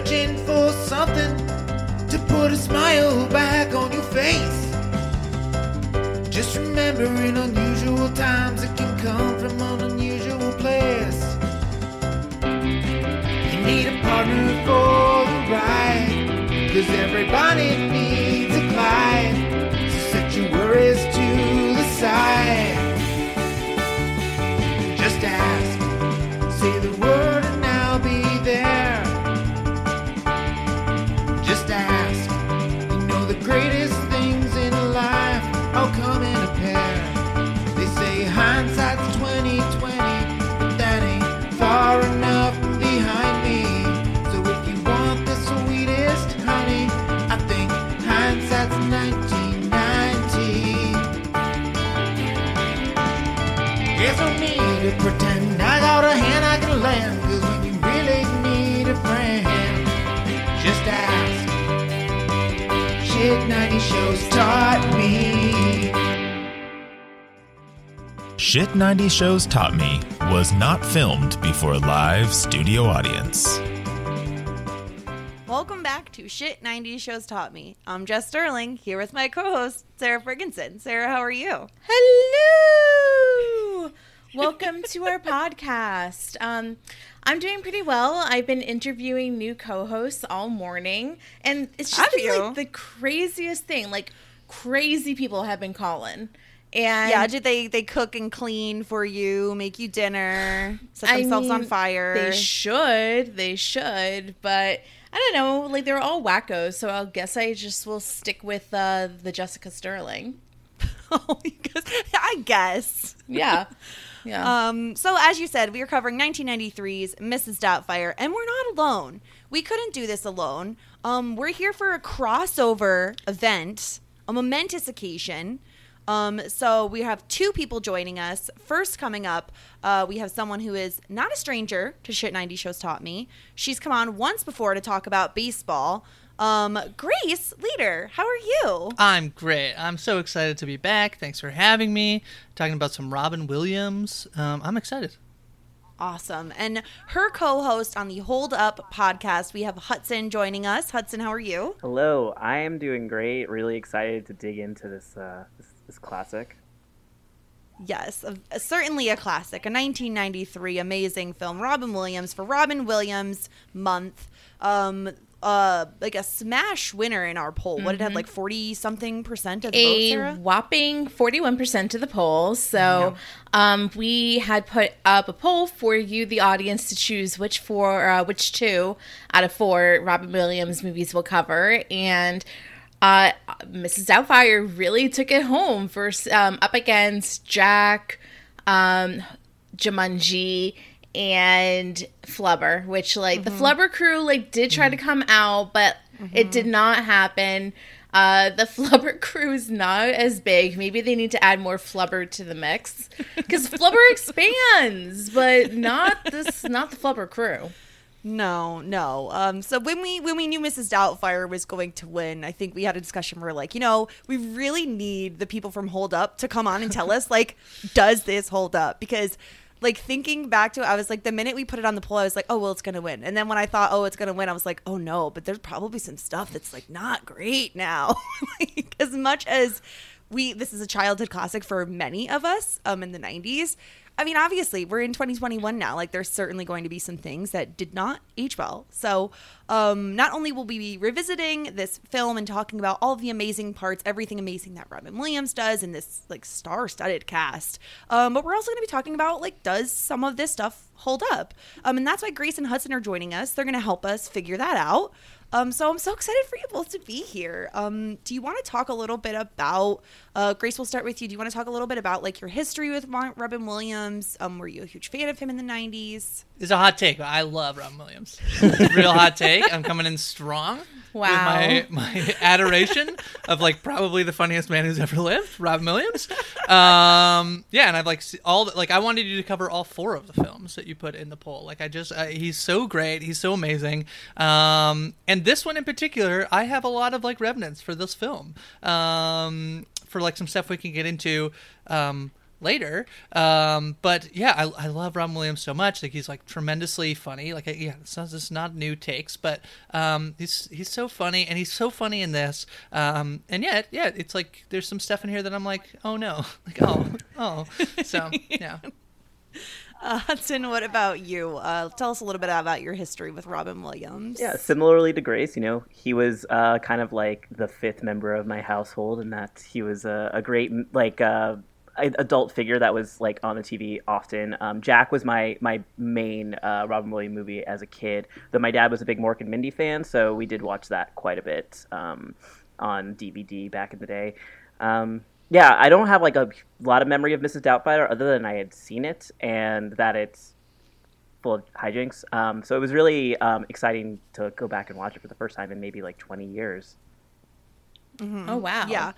Searching for something to put a smile back on your face. Just remember, in unusual times, it can come from an unusual place. You need a partner for the ride. Cause everybody needs taught me. Shit 90 Shows Taught Me was not filmed before a live studio audience. Welcome back to Shit 90 Shows Taught Me. I'm Jess Sterling, here with my co host, Sarah Ferguson. Sarah, how are you? Hello. Welcome to our podcast. Um, I'm doing pretty well. I've been interviewing new co-hosts all morning, and it's just been, like the craziest thing. Like crazy people have been calling, and yeah, did they they cook and clean for you, make you dinner, set I themselves on fire? They should, they should, but I don't know. Like they're all wackos, so I guess I just will stick with uh, the Jessica Sterling. oh, I guess. Yeah, yeah. Um, so as you said, we are covering 1993's Mrs. Doubtfire, and we're not alone. We couldn't do this alone. Um, we're here for a crossover event, a momentous occasion. Um, so we have two people joining us. First, coming up, uh, we have someone who is not a stranger to Shit 90 Shows Taught Me. She's come on once before to talk about baseball. Um, Grace Leader, how are you? I'm great. I'm so excited to be back. Thanks for having me. Talking about some Robin Williams. Um, I'm excited. Awesome. And her co host on the Hold Up podcast, we have Hudson joining us. Hudson, how are you? Hello, I am doing great. Really excited to dig into this uh, this, this classic. Yes, a, certainly a classic, a 1993 amazing film. Robin Williams for Robin Williams month. Um, uh, like a smash winner in our poll. What it had like 40 something percent of the vote, a Sarah? whopping 41% of the polls. So um, we had put up a poll for you, the audience, to choose which four, uh, which two out of four Robin Williams movies we'll cover. And uh, Mrs. Doubtfire really took it home for um, up against Jack, um, Jumanji, and Flubber, which like the Flubber crew like did try to come out, but it did not happen. Uh, the Flubber crew is not as big. Maybe they need to add more Flubber to the mix because Flubber expands, but not this, not the Flubber crew. No, no. Um, so when we when we knew Mrs. Doubtfire was going to win, I think we had a discussion. where like, you know, we really need the people from Hold Up to come on and tell us, like, does this hold up? Because like thinking back to it, I was like, the minute we put it on the poll, I was like, oh well, it's gonna win. And then when I thought, oh, it's gonna win, I was like, oh no, but there's probably some stuff that's like not great now. like, as much as we, this is a childhood classic for many of us, um, in the '90s. I mean, obviously, we're in 2021 now. Like, there's certainly going to be some things that did not age well. So, um, not only will we be revisiting this film and talking about all the amazing parts, everything amazing that Robin Williams does in this like star-studded cast, um, but we're also going to be talking about like, does some of this stuff hold up? Um, and that's why Grace and Hudson are joining us. They're going to help us figure that out. Um, so I'm so excited for you both to be here. Um, do you want to talk a little bit about uh, Grace? We'll start with you. Do you want to talk a little bit about like your history with Robin Williams? Um, were you a huge fan of him in the '90s? It's a hot take, but I love Robin Williams. Real hot take. I'm coming in strong. Wow. My, my adoration of like probably the funniest man who's ever lived, Robin Williams. Um, yeah, and I've like all the, like I wanted you to cover all four of the films that you put in the poll. Like I just uh, he's so great, he's so amazing. Um, and this one in particular, I have a lot of like revenants for this film. Um, for like some stuff we can get into. Um, later. Um, but yeah, I, I love Robin Williams so much. Like he's like tremendously funny. Like yeah, it's not, it's not new takes, but um, he's he's so funny, and he's so funny in this. Um, and yet, yeah, it's like there's some stuff in here that I'm like, oh no, like oh oh. So yeah. Uh, Hudson, what about you? Uh, tell us a little bit about your history with Robin Williams. Yeah, similarly to Grace, you know, he was uh, kind of like the fifth member of my household, and that he was a, a great like uh, a- adult figure that was like on the TV often. Um, Jack was my my main uh, Robin Williams movie as a kid. Though my dad was a big Mork and Mindy fan, so we did watch that quite a bit um, on DVD back in the day. Um, yeah, I don't have like a lot of memory of Mrs. Doubtfire other than I had seen it and that it's full of hijinks. Um, so it was really um, exciting to go back and watch it for the first time in maybe like 20 years. Oh wow. Yeah.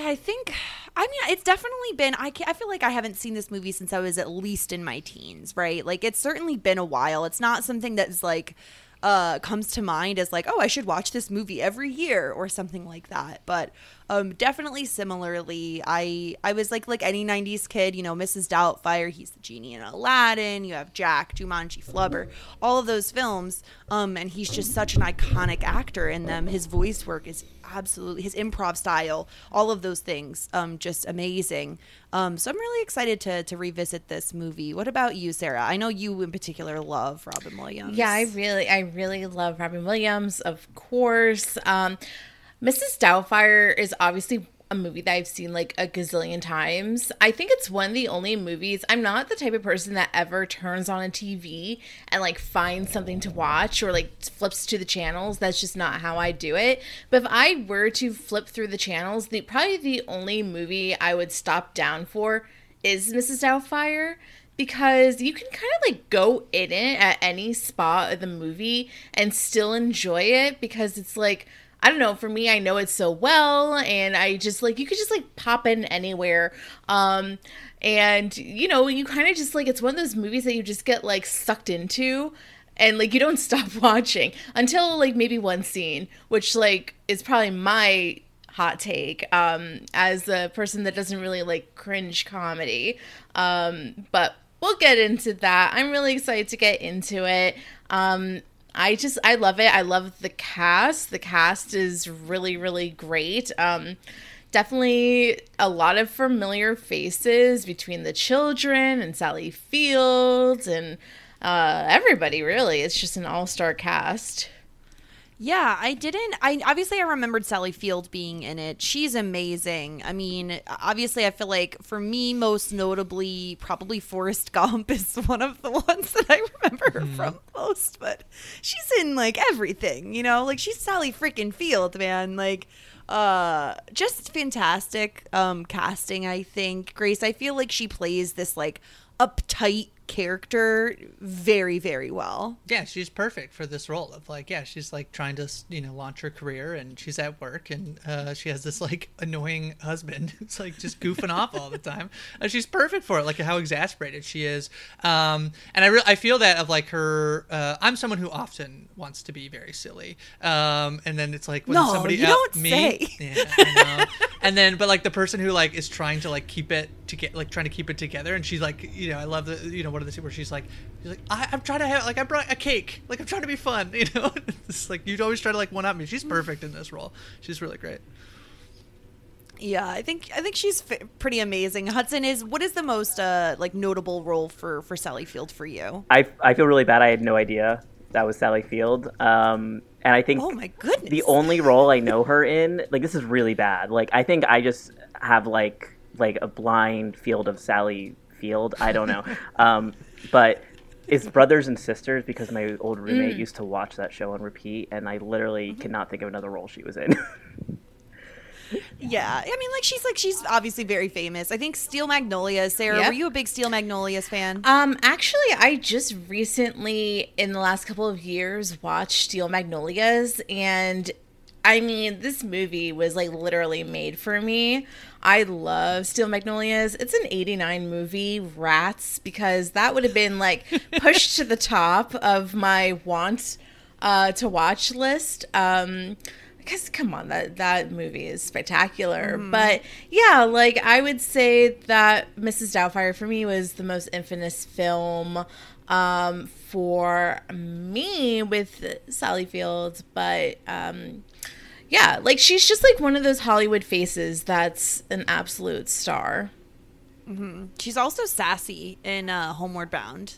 Yeah, I think. I mean, it's definitely been. I I feel like I haven't seen this movie since I was at least in my teens, right? Like, it's certainly been a while. It's not something that's like uh comes to mind as like, oh, I should watch this movie every year or something like that. But um, definitely similarly, I I was like like any '90s kid, you know, Mrs. Doubtfire. He's the genie in Aladdin. You have Jack, Jumanji, Flubber, all of those films. Um, and he's just such an iconic actor in them. His voice work is absolutely his improv style, all of those things, um, just amazing. Um, so I'm really excited to to revisit this movie. What about you, Sarah? I know you in particular love Robin Williams. Yeah, I really, I really love Robin Williams, of course. Um, Mrs. Doubtfire is obviously a movie that I've seen like a gazillion times. I think it's one of the only movies. I'm not the type of person that ever turns on a TV and like finds something to watch or like flips to the channels. That's just not how I do it. But if I were to flip through the channels, the probably the only movie I would stop down for is Mrs. Doubtfire because you can kind of like go in it at any spot of the movie and still enjoy it because it's like I don't know, for me I know it so well and I just like you could just like pop in anywhere. Um and you know, you kind of just like it's one of those movies that you just get like sucked into and like you don't stop watching until like maybe one scene which like is probably my hot take um as a person that doesn't really like cringe comedy um but we'll get into that i'm really excited to get into it um i just i love it. I love the cast. The cast is really really great. Um definitely a lot of familiar faces between the children and sally fields and uh everybody really. It's just an all-star cast Yeah, I didn't. I obviously I remembered Sally Field being in it. She's amazing. I mean, obviously I feel like for me most notably probably Forrest Gump is one of the ones that I remember her from most, but she's in like everything, you know? Like she's Sally freaking Field, man. Like uh just fantastic um casting, I think. Grace, I feel like she plays this like uptight character very very well. Yeah, she's perfect for this role of like, yeah, she's like trying to, you know, launch her career and she's at work and uh, she has this like annoying husband who's like just goofing off all the time. And she's perfect for it, like how exasperated she is. Um, and I re- I feel that of like her, uh, I'm someone who often wants to be very silly. Um, and then it's like when No, somebody you don't me, say. Yeah, I know. and then, but like the person who like is trying to like keep it to get like trying to keep it together, and she's like, you know, I love the you know one of the scene where she's like, she's like, I, I'm trying to have like I brought a cake, like I'm trying to be fun, you know. it's like you always try to like one up me. She's perfect in this role. She's really great. Yeah, I think I think she's f- pretty amazing. Hudson is what is the most uh like notable role for for Sally Field for you? I, I feel really bad. I had no idea that was Sally Field. Um, and I think Oh my goodness. the only role I know her in, like this is really bad. Like I think I just have like like a blind field of Sally Field. I don't know. um, but it's brothers and sisters because my old roommate used to watch that show on repeat, and I literally cannot think of another role she was in. Yeah, I mean, like she's like she's obviously very famous. I think Steel Magnolias. Sarah, Yep. were you a big Steel Magnolias fan? Um, actually, I just recently, in the last couple of years, watched Steel Magnolias, and I mean, this movie was like literally made for me. I love Steel Magnolias. It's an 89 movie, Rats, because that would have been like pushed to the top of my want uh, to watch list. Um, because come on, that that movie is spectacular. But yeah, like I would say that Mrs. Doubtfire for me was the most infamous film um, for me with Sally Fields. But um, yeah, like she's just like one of those Hollywood faces that's an absolute star. She's also sassy in uh, Homeward Bound.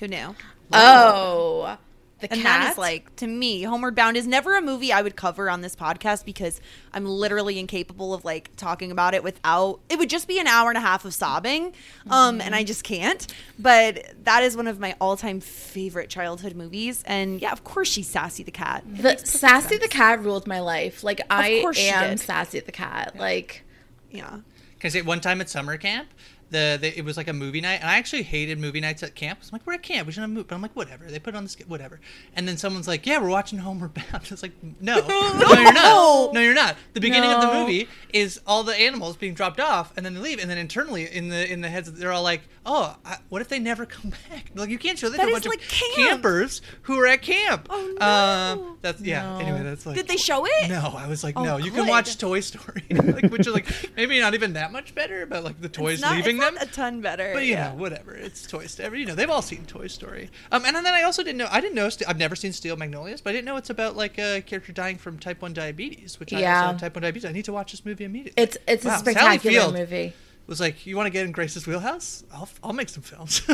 Who knew? Oh, the And cat that is like to me, Homeward Bound is never a movie I would cover on this podcast because I'm literally incapable of like talking about it without it would just be an hour and a half of sobbing. Um and I just can't. But that is one of my all-time favorite childhood movies and yeah, of course she's Sassy the cat. It the makes perfect Sassy the cat ruled my life. Like I am. Sassy the cat. Like Yeah. Because at one time at summer camp, the, the it was like a movie night, and I actually hated movie nights at camp. I'm like, we're at camp, we shouldn't have movie. But I'm like, whatever. They put it on the sk- whatever. And then someone's like, yeah, we're watching Homeward Bound. It's like, no, no, you're not. No, you're not. The beginning of the movie is all the animals being dropped off, and then they leave, and then internally in the in the heads, they're all like, oh, I, what if they never come back? Like, you can't show that, That to a bunch like of camp. campers who are at camp. Oh, no. Um, that's yeah. No. Anyway, that's like. Did they show it? No, I was like, Oh, no. You can watch Toy Story, like, which is like maybe not even that much better, but like the toys It's not, leaving it's them. not a ton better. but yeah, know, whatever. It's Toy Story. You know, they've all seen Toy Story. Um, and then I also didn't know. I didn't know. I've never seen Steel Magnolias, but I didn't know it's about like a character dying from type one diabetes, which I also have type one diabetes. I need to watch this movie immediately. it's it's Wow, a Sally spectacular Field movie. Was like, you want to get in Grace's wheelhouse? I'll I'll make some films.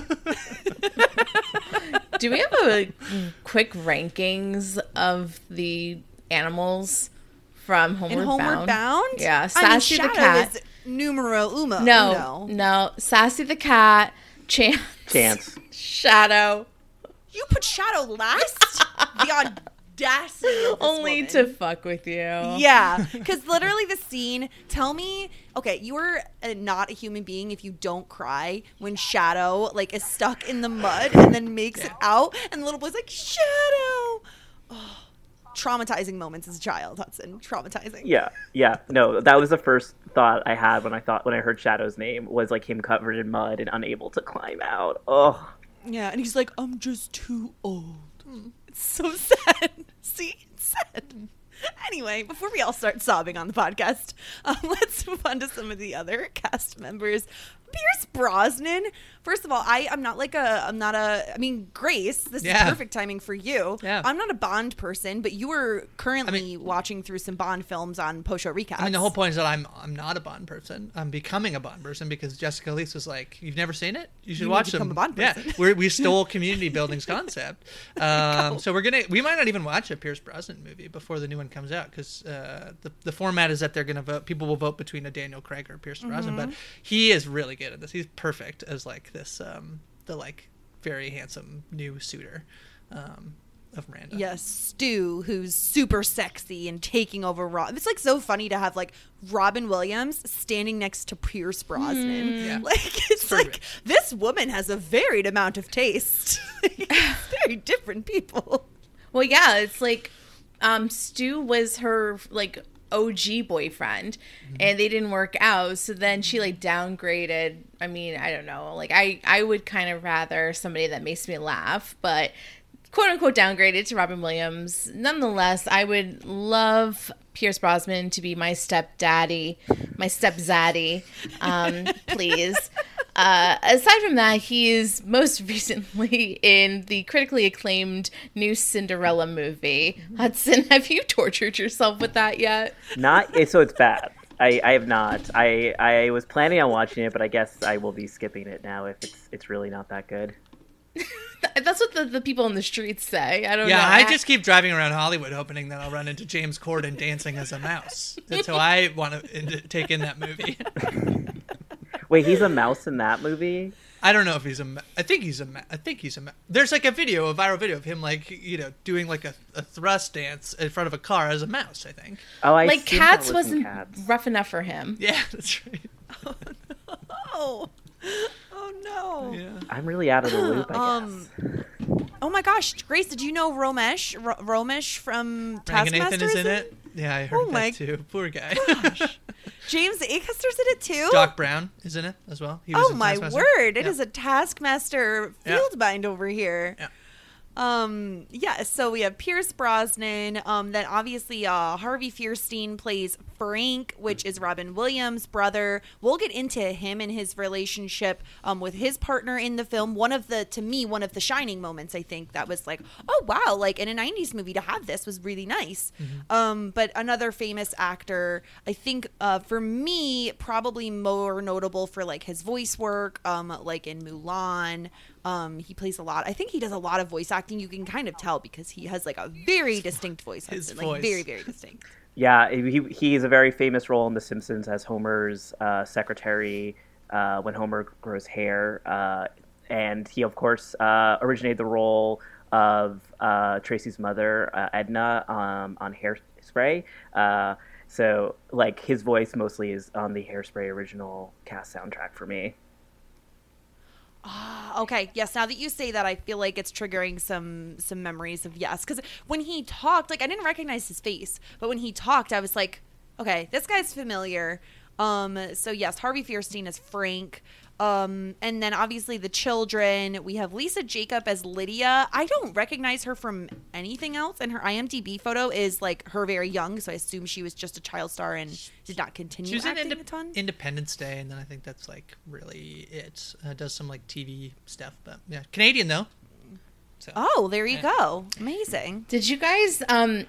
Do we have a quick rankings of the animals from Homeward, in Homeward Bound? Yeah, I mean, Sassy the cat. is numero uno. no, uno. no, Sassy the cat. Chance. Chance. Shadow. You put Shadow last? the audacity. Of this Only woman. to fuck with you. Yeah, because literally the scene. Tell me, okay, you are uh not a human being if you don't cry when Shadow like is stuck in the mud and then makes it out, and the little boy's like Shadow. Oh, traumatizing moments as a child, Hudson. Traumatizing. Yeah, yeah. No, that was the first thought I had when I thought when I heard Shadow's name was like him covered in mud and unable to climb out. Oh, Yeah, and he's like, I'm just too old. So sad. See, it's sad. Anyway, before we all start sobbing on the podcast, um, let's move on to some of the other cast members. Pierce Brosnan. First of all, I am not like a I'm not a I mean Grace. This Yeah. is perfect timing for you. Yeah. I'm not a Bond person, but you were currently I mean- watching through some Bond films on post show recaps. I mean, the whole point is that I'm I'm not a Bond person. I'm becoming a Bond person because Jessica Elise was like, "You've never seen it? You should You watch them." a Bond yeah, we're, we stole Community Building's concept. Um, so we're gonna we might not even watch a Pierce Brosnan movie before the new one comes out because uh, the the format is that they're gonna vote. People will vote between a Daniel Craig or Pierce Brosnan, Mm-hmm. but he is really good at this. He's perfect as like this um, the like very handsome new suitor um, of Miranda. Yes, Stu, who's super sexy and taking over Rob. It's like so funny to have like Robin Williams standing next to Pierce Brosnan. Yeah. Like it's very like this woman has a varied amount of taste. Very different people. Well, yeah, it's like um Stu was her like OG boyfriend and they didn't work out. So then she like downgraded. I mean, I don't know. Like I I would kind of rather somebody that makes me laugh, but quote unquote downgraded to Robin Williams. Nonetheless, I would love Pierce Brosnan to be my stepdaddy, my stepzaddy, um, please. Uh, aside from that, he is most recently in the critically acclaimed new Cinderella movie. Hudson, have you tortured yourself with that yet? Not so it's bad. I, I have not. I I was planning on watching it, but I guess I will be skipping it now if it's it's really not that good. That's what the, the people in the streets say. I don't Yeah, know. I just keep driving around Hollywood hoping that I'll run into James Corden dancing as a mouse. That's how I want to take in that movie. Wait, he's a mouse in that movie? I don't know if he's a. ma- I think he's a. ma- I think he's a. ma- There's like a video, a viral video of him like you know doing like a, a thrust dance in front of a car as a mouse. I think. Oh, I like assumed that Cats was wasn't Cats. rough enough for him. Yeah, that's right. Oh, oh no. Yeah. I'm really out of the loop. I guess. Um, Oh my gosh, Grace, did you know Romesh R- Romesh from Taskmaster Ranganathan is in it. Yeah, I heard Oh my that too. Poor guy. James Acaster's in it too. Doc Brown is in it as well. He Oh my word! It Yeah. is a Taskmaster Yeah. field bind over here. Yeah. Um. Yeah. So we have Pierce Brosnan. Um. Then obviously, uh, Harvey Fierstein plays Frank, which is Robin Williams' brother. We'll get into him and his relationship um with his partner in the film. One of the, to me, one of the shining moments. I think that was like, oh wow, like in a '90s movie to have this was really nice. Um. But another famous actor, I think, uh, for me, probably more notable for like his voice work, um, like in Mulan. Um, he plays a lot. I think he does a lot of voice acting. You can kind of tell because he has like a very distinct voice. His Hudson, like voice. very, very distinct. Yeah, he he's a very famous role in The Simpsons as Homer's uh, secretary uh, when Homer grows hair, uh, and he of course uh, originated the role of uh, Tracy's mother uh, Edna um, on Hairspray. Uh, so like his voice mostly is on the Hairspray original cast soundtrack for me. Okay, yes. Now that you say that, I feel like it's triggering some some memories of yes. Because when he talked, like I didn't recognize his face, but when he talked, I was like, okay, this guy's familiar. Um, so yes, Harvey Fierstein is Frank. Um, and then obviously the children. We have Lisa Jakub as Lydia. I don't recognize her from anything else, and her IMDb photo is like her very young. So I assume she was just a child star and did not continue She was in Inde- a ton. Independence Day, and then I think that's like really it. Uh, does some like TV stuff, but yeah, Canadian though. So oh, there you go. Amazing. Did you guys um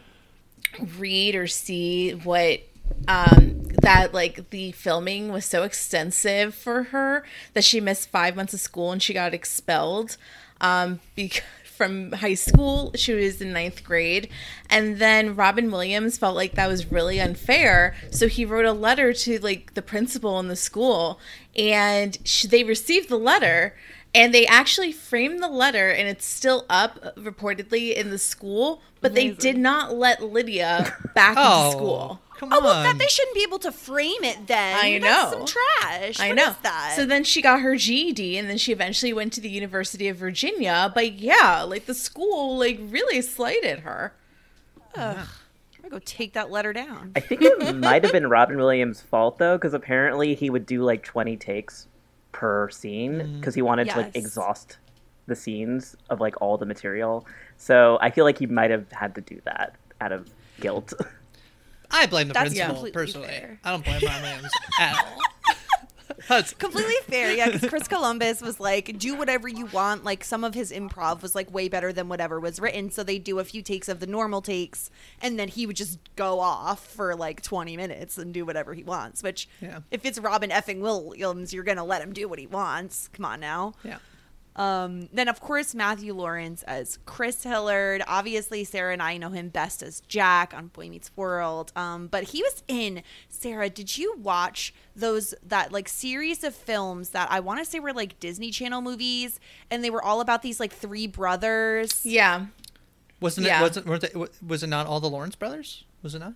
read or see what um that like the filming was so extensive for her that she missed 5 months of school and she got expelled um because from high school. She was in ninth grade. And then robin williams felt like that was really unfair. So he wrote a letter to like the principal in the school and she, they received the letter and they actually framed the letter and it's still up reportedly in the school but they did not let lydia back Oh, into school come Oh on. well, that they shouldn't be able to frame it. Then I That's know. some trash. I What know is that? So then she got her GED, and then she eventually went to the University of Virginia. But yeah, like the school, like really slighted her. I'm gonna go take that letter down. I think it might have been Robin Williams' fault though, because apparently he would do like 20 takes per scene mm. because he wanted to like Yes. exhaust the scenes of like all the material. So I feel like he might have had to do that out of guilt. I blame the That's principal personally. fair. I don't blame Ron Williams at all. That's Completely fair, yeah. Because Chris Columbus was like, "Do whatever you want." Like some of his improv was like way better than whatever was written. So they do a few takes of the normal takes, and then he would just go off for like 20 minutes and do whatever he wants. Which, Yeah. if it's Robin effing Williams, you're gonna let him do what he wants. Come on now. yeah. Um, then of course Matthew Lawrence as Chris Hillard. Obviously Sarah and I know him best as Jack on Boy Meets World. Um, but he was in Sarah. Did you watch those that like series of films that I want to say were like Disney Channel movies, and they were all about these like three brothers? Yeah, Wasn't Yeah. it? Wasn't weren't they, was it not all the Lawrence brothers? Was it not?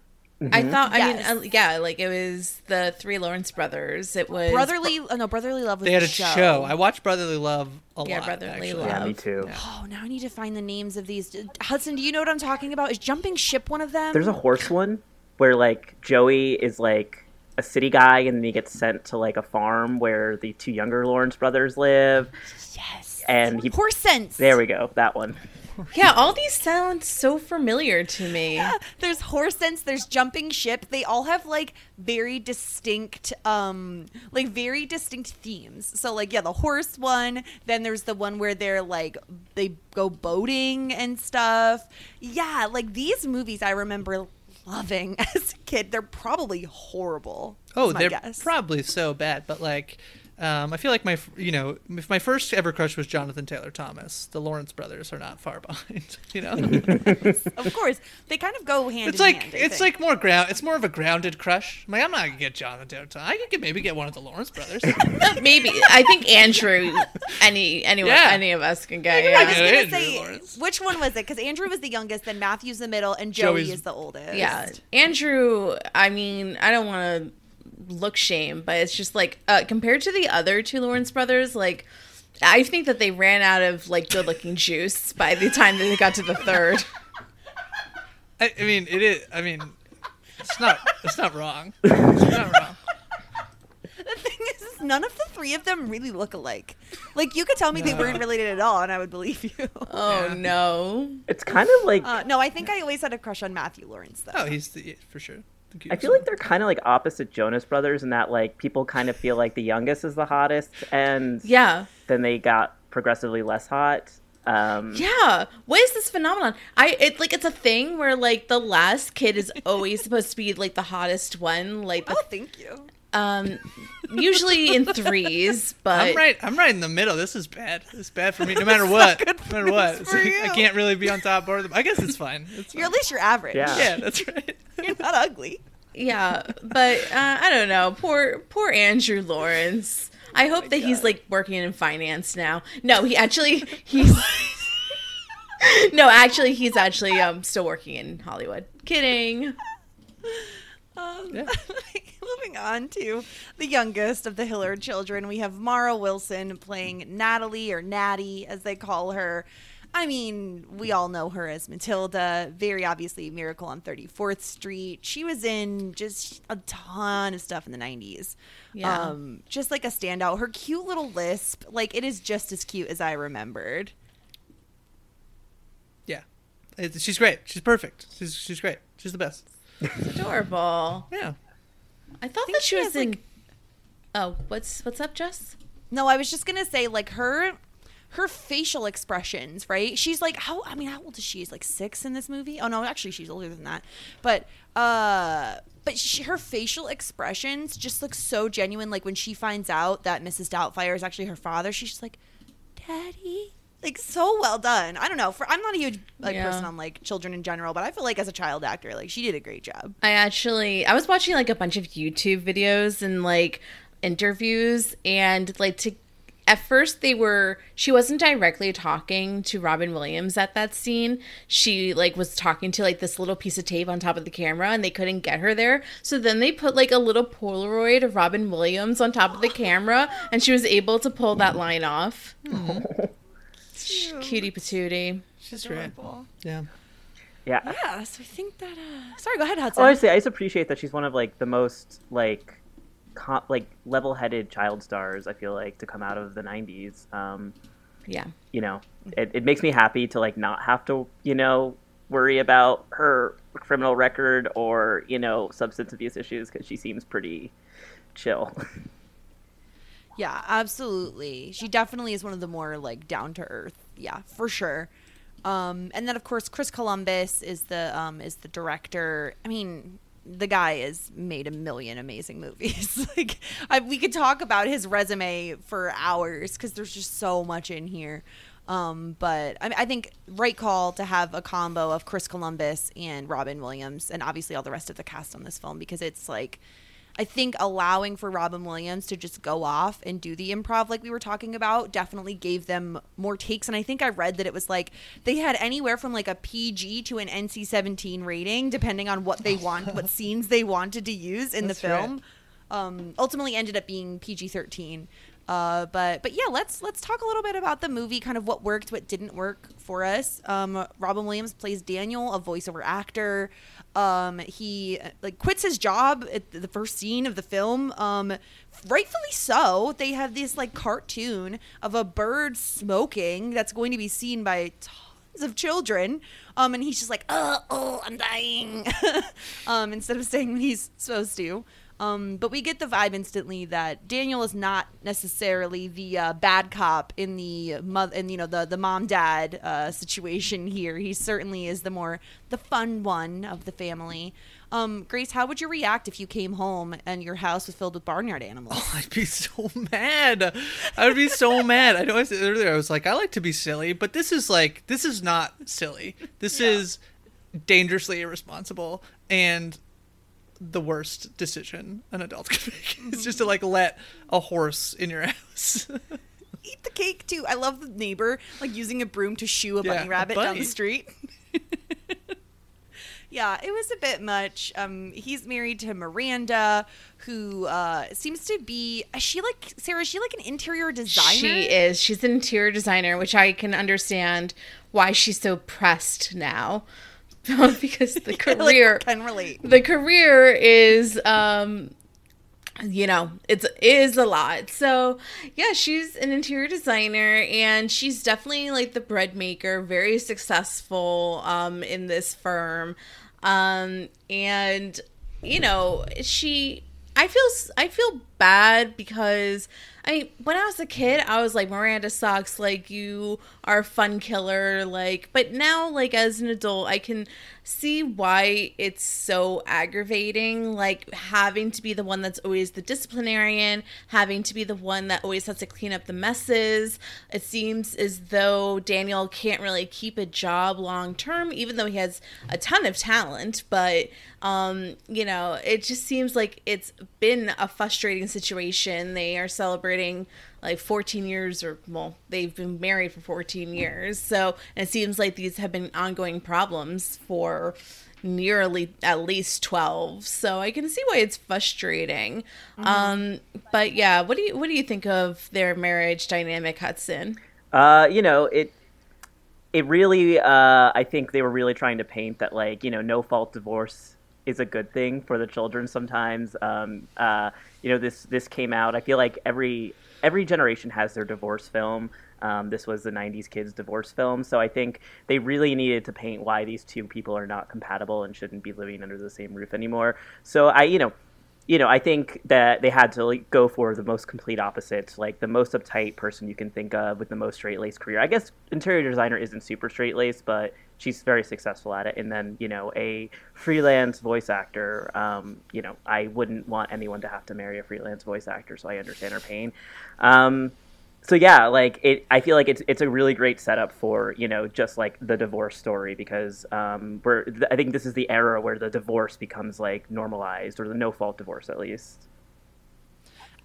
I thought. I Yes. mean, uh, yeah, like it was the three Lawrence brothers. It was Brotherly, oh no, Brotherly Love was They had a show. show. I watched Brotherly Love a Yeah, lot. Brotherly actually. Love. yeah, me too. Oh, now I need to find the names of these. Hudson, do you know what I'm talking about? Is Jumping Ship one of them? There's a horse one where like Joey is like a city guy and then he gets sent to like a farm where the two younger Lawrence brothers live. yes. And he Horse Sense. There we go, that one. Yeah, all these sound so familiar to me. there's horse sense there's jumping ship they all have like very distinct um like very distinct themes so like yeah the horse one then there's the one where they're like they go boating and stuff yeah like these movies i remember loving as a kid they're probably horrible Oh, they're guess. probably so bad, but like, um, I feel like my, you know, if my first ever crush was Jonathan Taylor Thomas, the Lawrence brothers are not far behind. You know, of course they kind of go hand it's in like hand, I it's think. like more ground. It's more of a grounded crush. I'm like, I'm not gonna get Jonathan Taylor Thomas. I could maybe get one of the Lawrence brothers. Maybe I think Andrew, any anyone, Yeah. any of us can get. I Yeah, was gonna Andrew say Lawrence. which one was it? Because Andrew was the youngest, then Matthew's the middle, and Joey Joey's- is the oldest. yeah. Andrew. I mean, I don't want to look shame, but it's just like uh, compared to the other two Lawrence brothers, like. I think that they ran out of like good-looking juice by the time that they got to the third. I, I mean, it is. I mean, it's not. It's not wrong. It's not wrong. The thing is, is none of the three of them really look alike. Like you could tell me they weren't related at all, and I would believe you. Oh no! It's kind of like Uh, no, I think I always had a crush on Matthew Lawrence though. Oh, he's the, yeah, for sure. The I feel like they're kind of like opposite Jonas Brothers in that like people kind of feel like the youngest is the hottest, and Yeah, then they got progressively less hot. Um, yeah. What is this phenomenon? I it like it's a thing where like the last kid is always supposed to be like the hottest one, like the, oh, thank you. Um, usually in threes, but I'm right. I'm right in the middle. This is bad. This is bad for me. No matter what. No matter what. Like, I can't really be on top or the. I guess it's fine. It's You're fine. at least you're average. Yeah. Yeah, that's right. You're not ugly. yeah, but uh, I don't know. Poor poor Andrew Lawrence. I hope that he's like working in finance now. No, he actually he's no, actually he's actually um still working in Hollywood. Kidding. Um, Yeah. Moving on to the youngest of the Hillard children, we have Mara Wilson playing Natalie or Natty, as they call her. I mean, we all know her as Matilda, very obviously Miracle on 34th Street. She was in just a ton of stuff in the 90s. Yeah. Um, just like a standout. Her cute little lisp, like it is just as cute as I remembered. Yeah. It, she's great. She's perfect. She's she's great. She's the best. It's Adorable. Yeah. I thought think that she, she was has, in like- Oh, what's what's up, Jess? No, I was just gonna say like her her facial expressions, right? She's like how I mean, how old is she? Is like six in this movie? Oh no, actually she's older than that. But uh but she, her facial expressions just look so genuine. Like when she finds out that Mrs. Doubtfire is actually her father, she's just like, "Daddy," like so well done. I don't know. For I'm not a huge like Yeah. person on like children in general, but I feel like as a child actor, like she did a great job. I actually I was watching like a bunch of YouTube videos and like interviews and like to at first they were she wasn't directly talking to Robin Williams at that scene. She like was talking to like this little piece of tape on top of the camera and they couldn't get her there. So then they put like a little Polaroid of Robin Williams on top of the camera and she was able to pull that line off. Cutie patootie. She's great. Yeah. yeah. Yeah, so I think that. uh Sorry, go ahead, Hudson. Honestly, I just appreciate that she's one of like the most like co- like level-headed child stars. I feel like to come out of the '90s. Um, Yeah. you know, it, it makes me happy to like not have to you know worry about her criminal record or you know substance abuse issues because she seems pretty chill. Yeah, absolutely. She definitely is one of the more like down to earth. Yeah, for sure. Um, and then of course Chris Columbus is the um, is the director. I mean, the guy has made a million amazing movies. like I, we could talk about his resume for hours because there's just so much in here. Um, but I, I think right call to have a combo of Chris Columbus and Robin Williams, and obviously all the rest of the cast on this film because it's like I think allowing for Robin Williams to just go off and do the improv like we were talking about definitely gave them more takes. And I think I read that it was like they had anywhere from like a PG to an NC 17 rating, depending on what they want, what scenes they wanted to use in That's the right. film. Um, ultimately ended up being PG 13. Uh, but but yeah, let's let's talk a little bit about the movie, kind of what worked, what didn't work for us. Um, Robin Williams plays Daniel, a voiceover actor. Um, he uh, like quits his job at the first scene of the film. Um, rightfully so. They have this like cartoon of a bird smoking that's going to be seen by tons of children. Um, and he's just like, oh, oh, I'm dying. um, instead of saying what he's supposed to. Um, but we get the vibe instantly that Daniel is not necessarily the uh, bad cop in the mother, and you know the the mom dad uh, situation here. He certainly is the more the fun one of the family. Um, Grace, how would you react if you came home and your house was filled with barnyard animals? Oh, I'd be so mad. I would be so mad. I know I said earlier I was like, I like to be silly, but this is like this is not silly. This is dangerously irresponsible and the worst decision an adult could make. It's just to like let a horse in your house. Eat the cake too. I love the neighbor like using a broom to shoo a bunny Yeah, a rabbit down the street. yeah, it was a bit much. Um, he's married to Miranda, who uh, seems to be. Is she like Sarah? Is she like an interior designer? She is. She's an interior designer, which I can understand why she's so pressed now. because the Like, career can relate. the career is um you know it's is a lot so yeah she's an interior designer and she's definitely like the bread maker very successful um in this firm um and you know she i feel I feel bad because I when I was a kid, I was like, Miranda sucks. Like, you are a fun killer. Like, but now, like, as an adult, I can see why it's so aggravating. Like, having to be the one that's always the disciplinarian, having to be the one that always has to clean up the messes. It seems as though Daniel can't really keep a job long term, even though he has a ton of talent. But, um, you know, it just seems like it's been a frustrating situation. They are celebrating like 14 years, or well, they've been married for 14 years. So it seems like these have been ongoing problems for nearly at least 12 so i can see why it's frustrating um but yeah what do you what do you think of their marriage dynamic hudson Uh, you know, it it really uh I think they were really trying to paint that like, you know, no fault divorce is a good thing for the children sometimes. Um uh you know, this this came out. I feel like every every generation has their divorce film. Um, this was the 90s kids divorce film. So I think they really needed to paint why these two people are not compatible and shouldn't be living under the same roof anymore. So I, you know, you know, I think that they had to like, go for the most complete opposite, like the most uptight person you can think of with the most straight laced career. I guess interior designer isn't super straight laced, but she's very successful at it. And then, you know, a freelance voice actor. Um, you know, I wouldn't want anyone to have to marry a freelance voice actor, so I understand her pain. Um, so yeah, like it, I feel like it's it's a really great setup for you know just like the divorce story because um, we're I think this is the era where the divorce becomes like normalized or the no fault divorce at least.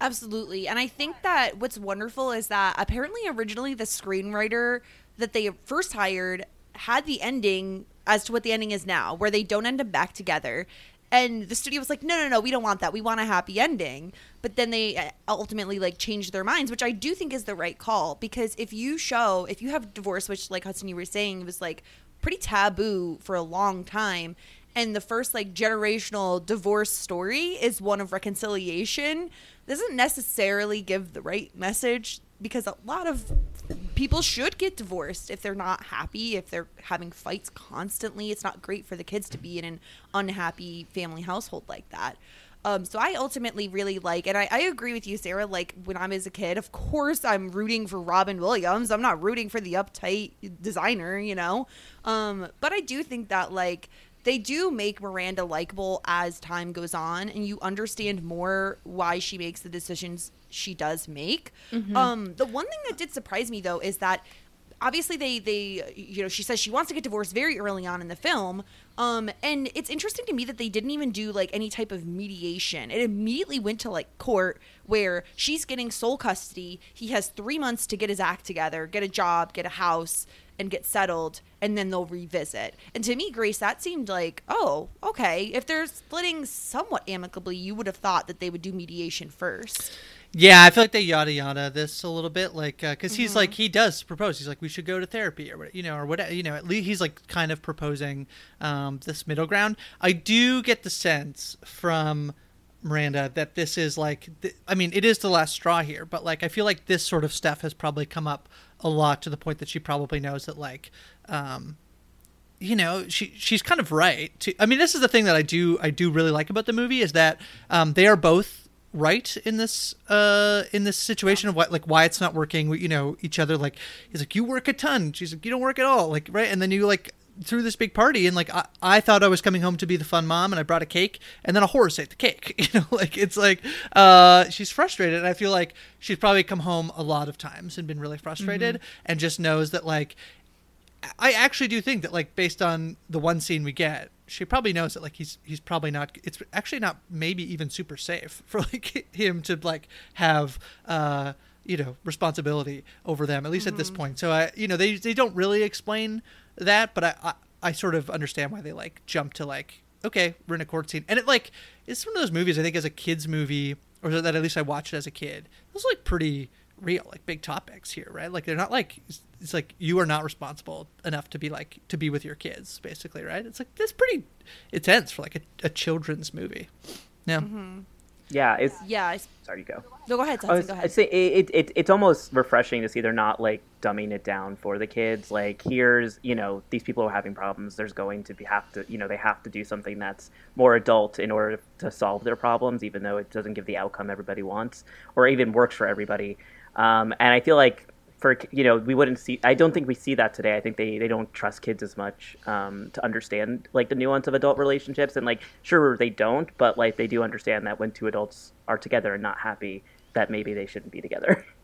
Absolutely. And I think that what's wonderful is that apparently originally the screenwriter that they first hired had the ending as to what the ending is now, where they don't end up back together. And the studio was like, no, no, no, we don't want that. We want a happy ending. But then they uh, ultimately like changed their minds, which I do think is the right call because if you show, if you have divorce, which like Hudson, you were saying, was like pretty taboo for a long time. And the first like generational divorce story is one of reconciliation doesn't necessarily give the right message because a lot of people should get divorced if they're not happy, if they're having fights constantly. It's not great for the kids to be in an unhappy family household like that. Um, so I ultimately really like, and I, I agree with you, Sarah. Like when I was a kid, of course I'm rooting for Robin Williams. I'm not rooting for the uptight designer, you know. Um, but I do think that like they do make Miranda likable as time goes on, and you understand more why she makes the decisions she does make. Um, the one thing that did surprise me though is that obviously they they you know she says she wants to get divorced very early on in the film. Um and it's interesting to me that they didn't even do like any type of mediation. It immediately went to like court where she's getting sole custody. He has three months to get his act together get a job get a house and get settled and then they'll revisit and to me grace that seemed like oh okay if they're splitting somewhat amicably you would have thought that they would do mediation first Yeah, I feel like they yada yada this a little bit, like because Mm-hmm. he's like he does propose. He's like we should go to therapy or what, you know, or whatever. you know. At least he's like kind of proposing um, this middle ground. I do get the sense from Miranda that this is like, th- I mean, it is the last straw here, but like I feel like this sort of stuff has probably come up a lot to the point that she probably knows that like um you know she she's kind of right to, i mean this is the thing that i do i do really like about the movie is that um, they are both right in this uh in this situation of what like why it's not working you know each other like he's like you work a ton. She's like you don't work at all. Like right? And then you like threw this big party and like I, I thought I was coming home to be the fun mom and I brought a cake and then a horse ate the cake you know like it's like uh she's frustrated and I feel like she's probably come home a lot of times and been really frustrated and just knows that like I actually do think that like based on the one scene we get, she probably knows that like he's he's probably not. It's actually not maybe even super safe for like him to like have uh you know responsibility over them at least at this point. So I you know they they don't really explain that, but I I, I sort of understand why they like jump to like okay we're in a court scene. And it like it's one of those movies I think as a kids movie or that at least I watched it as a kid. Those like pretty real like big topics here right? Like they're not like it's, like you are not responsible enough to be like to be with your kids basically right? It's like that's pretty intense for like a, a children's movie. Yeah mm-hmm. Yeah, it's Yeah. I, sorry, you go. no, go ahead, I was, go ahead. say it, it, it's almost refreshing to see they're not like dumbing it down for the kids. Like here's you know these people are having problems. There's going to be have to you know they have to do something that's more adult in order to solve their problems, even though it doesn't give the outcome everybody wants or even works for everybody. Um, and I feel like for you know we wouldn't see. I don't think we see that today. I think they they don't trust kids as much um, to understand like the nuance of adult relationships. And like sure they don't, but like they do understand that when two adults are together and not happy, that maybe they shouldn't be together.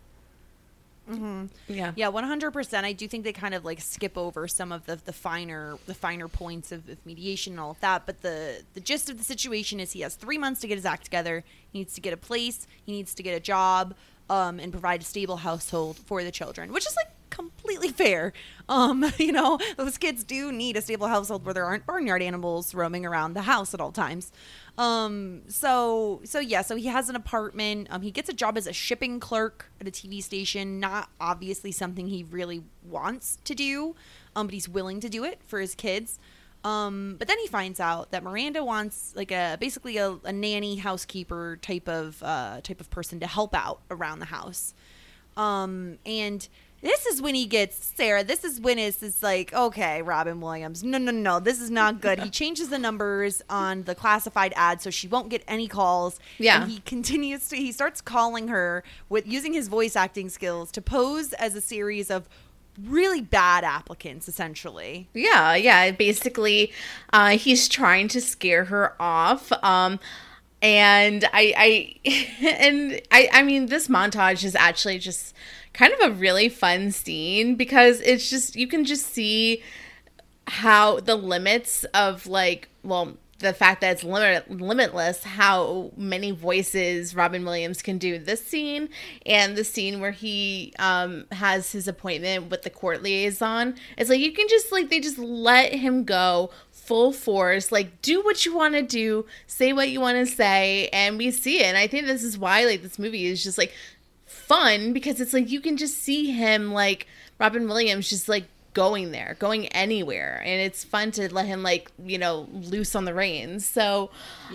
Yeah. Yeah, one hundred percent. I do think they kind of like skip over some of the, the finer the finer points of, of mediation and all of that. But the the gist of the situation is he has three months to get his act together. He needs to get a place. He needs to get a job, um, and provide a stable household for the children, which is like completely fair. Um, you know, those kids do need a stable household where there aren't barnyard animals roaming around the house at all times. Um, so so yeah, so he has an apartment. Um, he gets a job as a shipping clerk at a TV station. Not obviously something he really wants to do, um, but he's willing to do it for his kids. Um, but then he finds out that Miranda wants like a basically a, a nanny housekeeper type of uh, type of person to help out around the house. Um, and this is when he gets Sarah. This is when it's, it's like, okay, Robin Williams, no, no, no, this is not good. he changes the numbers on the classified ad so she won't get any calls. Yeah. And he continues to, he starts calling her with using his voice acting skills to pose as a series of really bad applicants, essentially. Yeah, yeah. Basically, uh, he's trying to scare her off. Um, and I, I, and I, I mean, this montage is actually just kind of a really fun scene because it's just you can just see how the limits of like, well, the fact that it's limit, limitless how many voices Robin Williams can do this scene and the scene where he um has his appointment with the court liaison. It's like you can just like they just let him go full force like do what you want to do say what you want to say and we see it. And I think this is why like this movie is just like fun because it's like you can just see him like Robin Williams just like going there, going anywhere, and it's fun to let him like you know loose on the reins. So,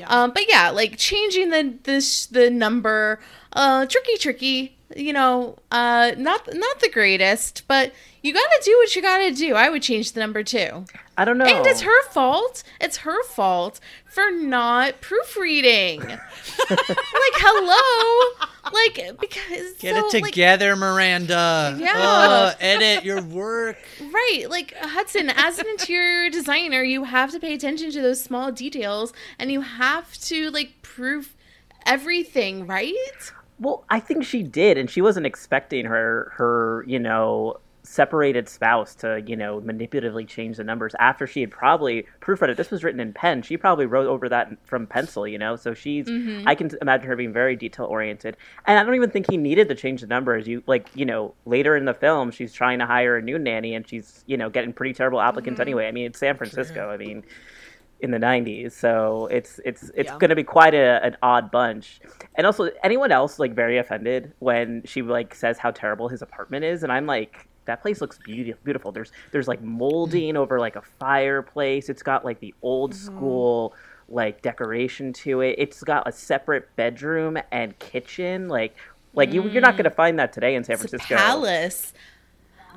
um, but yeah, like changing the this the number, uh, tricky, tricky. You know, uh, not not the greatest, but you got to do what you got to do. I would change the number too. I don't know. And it's her fault. It's her fault for not proofreading. like, hello. Like, because. get so, it like, together miranda Yeah. Uh, edit your work Right. Like Hudson, as an interior designer, you have to pay attention to those small details and you have to like proof everything, right? Well, I think she did, and she wasn't expecting her her you know separated spouse to you know manipulatively change the numbers after she had probably proofread it. This was written in pen. She probably wrote over that from pencil, you know. So she's mm-hmm. I can imagine her being very detail oriented, and I don't even think he needed to change the numbers. You like you know later in the film, she's trying to hire a new nanny, and she's you know getting pretty terrible applicants mm-hmm. anyway. I mean, it's San Francisco. I mean in the 90s so it's it's it's Yeah. going to be quite a, an odd bunch and also anyone else like very offended when she like says how terrible his apartment is and i'm like that place looks beautiful beautiful there's there's like molding over like a fireplace it's got like the old mm-hmm. school like decoration to it it's got a separate bedroom and kitchen like like you, you're not mm. going to find that today in san It's a francisco palace.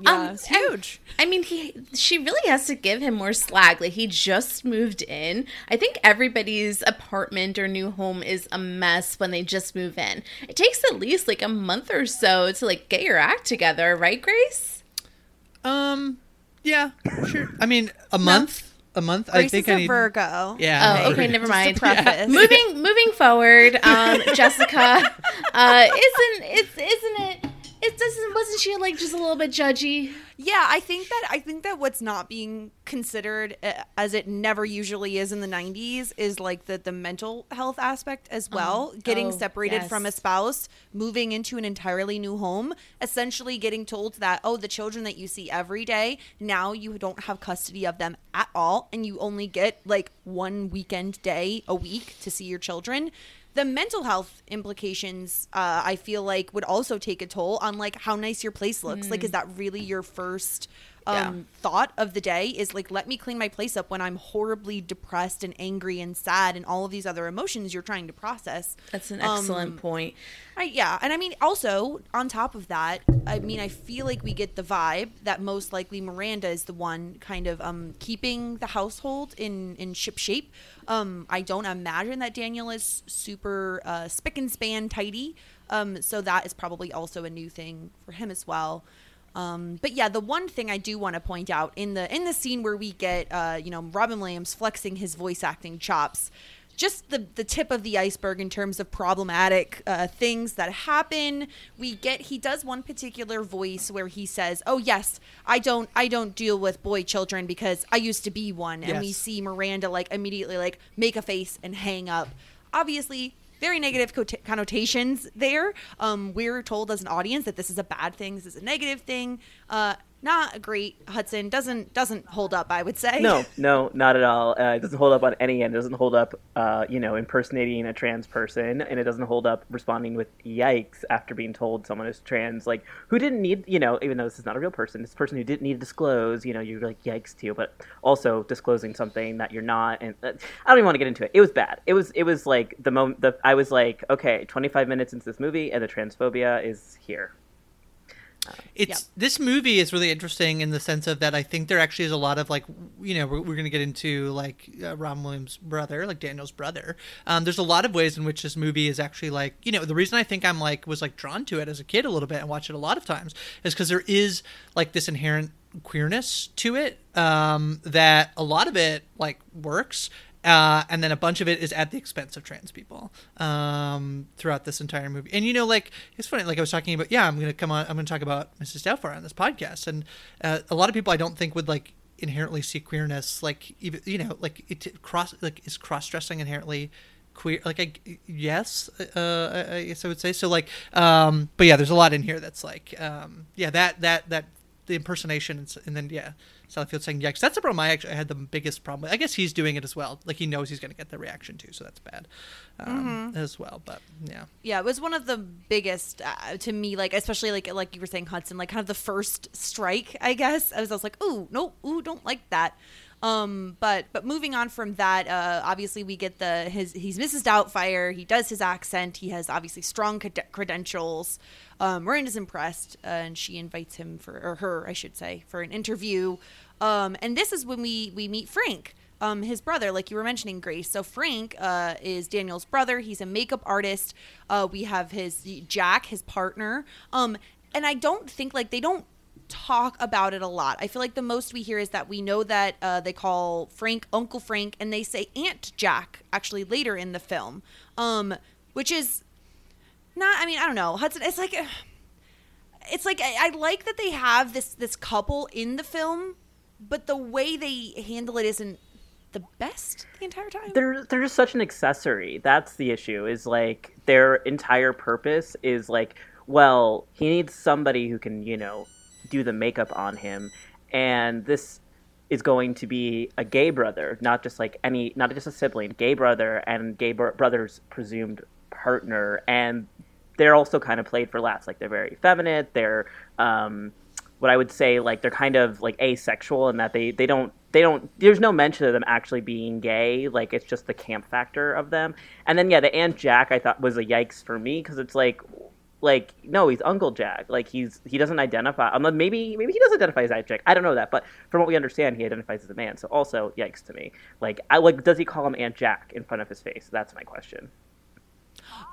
Yeah, um, it's and- huge. I mean, he she really has to give him more slack. Like he just moved in. I think everybody's apartment or new home is a mess when they just move in. It takes at least like a month or so to like get your act together, right, Grace? Um, yeah, sure. I mean, a month. A month. I think is I a need. Virgo. Yeah. Oh, okay, never mind. preface. moving moving forward, um, Jessica, uh, isn't it's isn't it? It doesn't wasn't she like just a little bit judgy? Yeah, I think that I think that what's not being considered uh, as it never usually is in the 90s is like the the mental health aspect as well, getting oh, separated from a spouse, moving into an entirely new home, essentially getting told that oh, the children that you see every day, now you don't have custody of them at all and you only get like one weekend day a week to see your children the mental health implications uh, i feel like would also take a toll on like how nice your place looks. Like is that really your first um, Yeah. thought of the day is like let me clean my place up when i'm horribly depressed and angry and sad and all of these other emotions you're trying to process That's an Um, excellent point. I, yeah, and I mean, also on top of that, I mean, I feel like we get the vibe that most likely Miranda is the one kind of um keeping the household in in ship shape. Um, I don't imagine that Daniel is super uh, spick and span tidy. Um, so that is probably also a new thing for him as well. Um, but yeah, the one thing I do want to point out in the in the scene where we get uh, you know Robin Williams flexing his voice acting chops, just the the tip of the iceberg in terms of problematic uh, things that happen. We get he does one particular voice where he says, "Oh yes, I don't I don't deal with boy children because I used to be one," and we see Miranda like immediately like make a face and hang up. Obviously. Very negative connotations there. Um, we're told as an audience that this is a bad thing. This is a negative thing. Uh, not a great Hudson doesn't doesn't hold up. I would say No, no, not at all. Uh, it doesn't hold up on any end. It doesn't hold up, uh, you know, impersonating a trans person, and it doesn't hold up responding with "yikes" after being told someone is trans. Like, who didn't need, you know, even though this is not a real person, this person who didn't need to disclose, you know, you're like "yikes" to, you, but also disclosing something that you're not. And uh, I don't even want to get into it. It was bad. It was, it was like the moment. The I was like, okay, 25 minutes into this movie, and the transphobia is here. It's this movie is really interesting in the sense of that I think there actually is a lot of like you know we're, we're going to get into like uh, Robin Williams' brother like Daniel's brother. Um, there's a lot of ways in which this movie is actually like you know the reason I think I'm like was like drawn to it as a kid a little bit and watch it a lot of times is because there is like this inherent queerness to it um, that a lot of it like works uh, and then a bunch of it is at the expense of trans people um, throughout this entire movie. And you know, like it's funny. Like I was talking about, yeah, I'm gonna come on. I'm gonna talk about Mrs. Doubtfire on this podcast, and uh, a lot of people I don't think would like inherently see queerness, like even you know, like it cross like is cross dressing inherently queer like i yes uh i guess i would say so like um but yeah there's a lot in here that's like um yeah that that that the impersonation and, and then yeah Sally Field saying yikes that's the problem I actually had the biggest problem with. I guess he's doing it as well like he knows he's going to get the reaction too so that's bad um, as well but yeah yeah, it was one of the biggest uh, to me. Like especially like like you were saying, Hudson, like kind of the first strike. I guess I was, I was like, ooh, no, ooh, don't like that. Um, but but moving on from that, uh, obviously we get the his he's Mrs. Doubtfire. He does his accent. He has obviously strong cred- credentials. Um, Miranda's impressed, uh, and she invites him for or her, I should say, for an interview. Um, and this is when we we meet Frank um, his brother, like you were mentioning, Grace. So Frank uh, is Daniel's brother. He's a makeup artist. Uh, we have his Jack, his partner. Um, and I don't think like they don't talk about it a lot. I feel like the most we hear is that we know that uh, they call Frank Uncle Frank, and they say Aunt Jack actually later in the film, um, which is not. I mean, I don't know, Hudson. It's like. It's like I, I like that they have this this couple in the film, but the way they handle it isn't the best the entire time. they're they're just such an accessory. That's the issue. Is like their entire purpose is like, well, he needs somebody who can, you know, do the makeup on him, and this is going to be a gay brother, not just like any, not just a sibling, gay brother and gay bro- brother's presumed partner, and they're also kind of played for laughs. Like they're very effeminate. They're um, what I would say like they're kind of like asexual in that they they don't they don't there's no mention of them actually being gay like it's just the camp factor of them and then yeah the aunt jack i thought was a yikes for me because it's like like no he's uncle jack like he's he doesn't identify um, maybe maybe he does identify as jack i don't know that but from what we understand he identifies as a man so also yikes to me like i like does he call him aunt jack in front of his face that's my question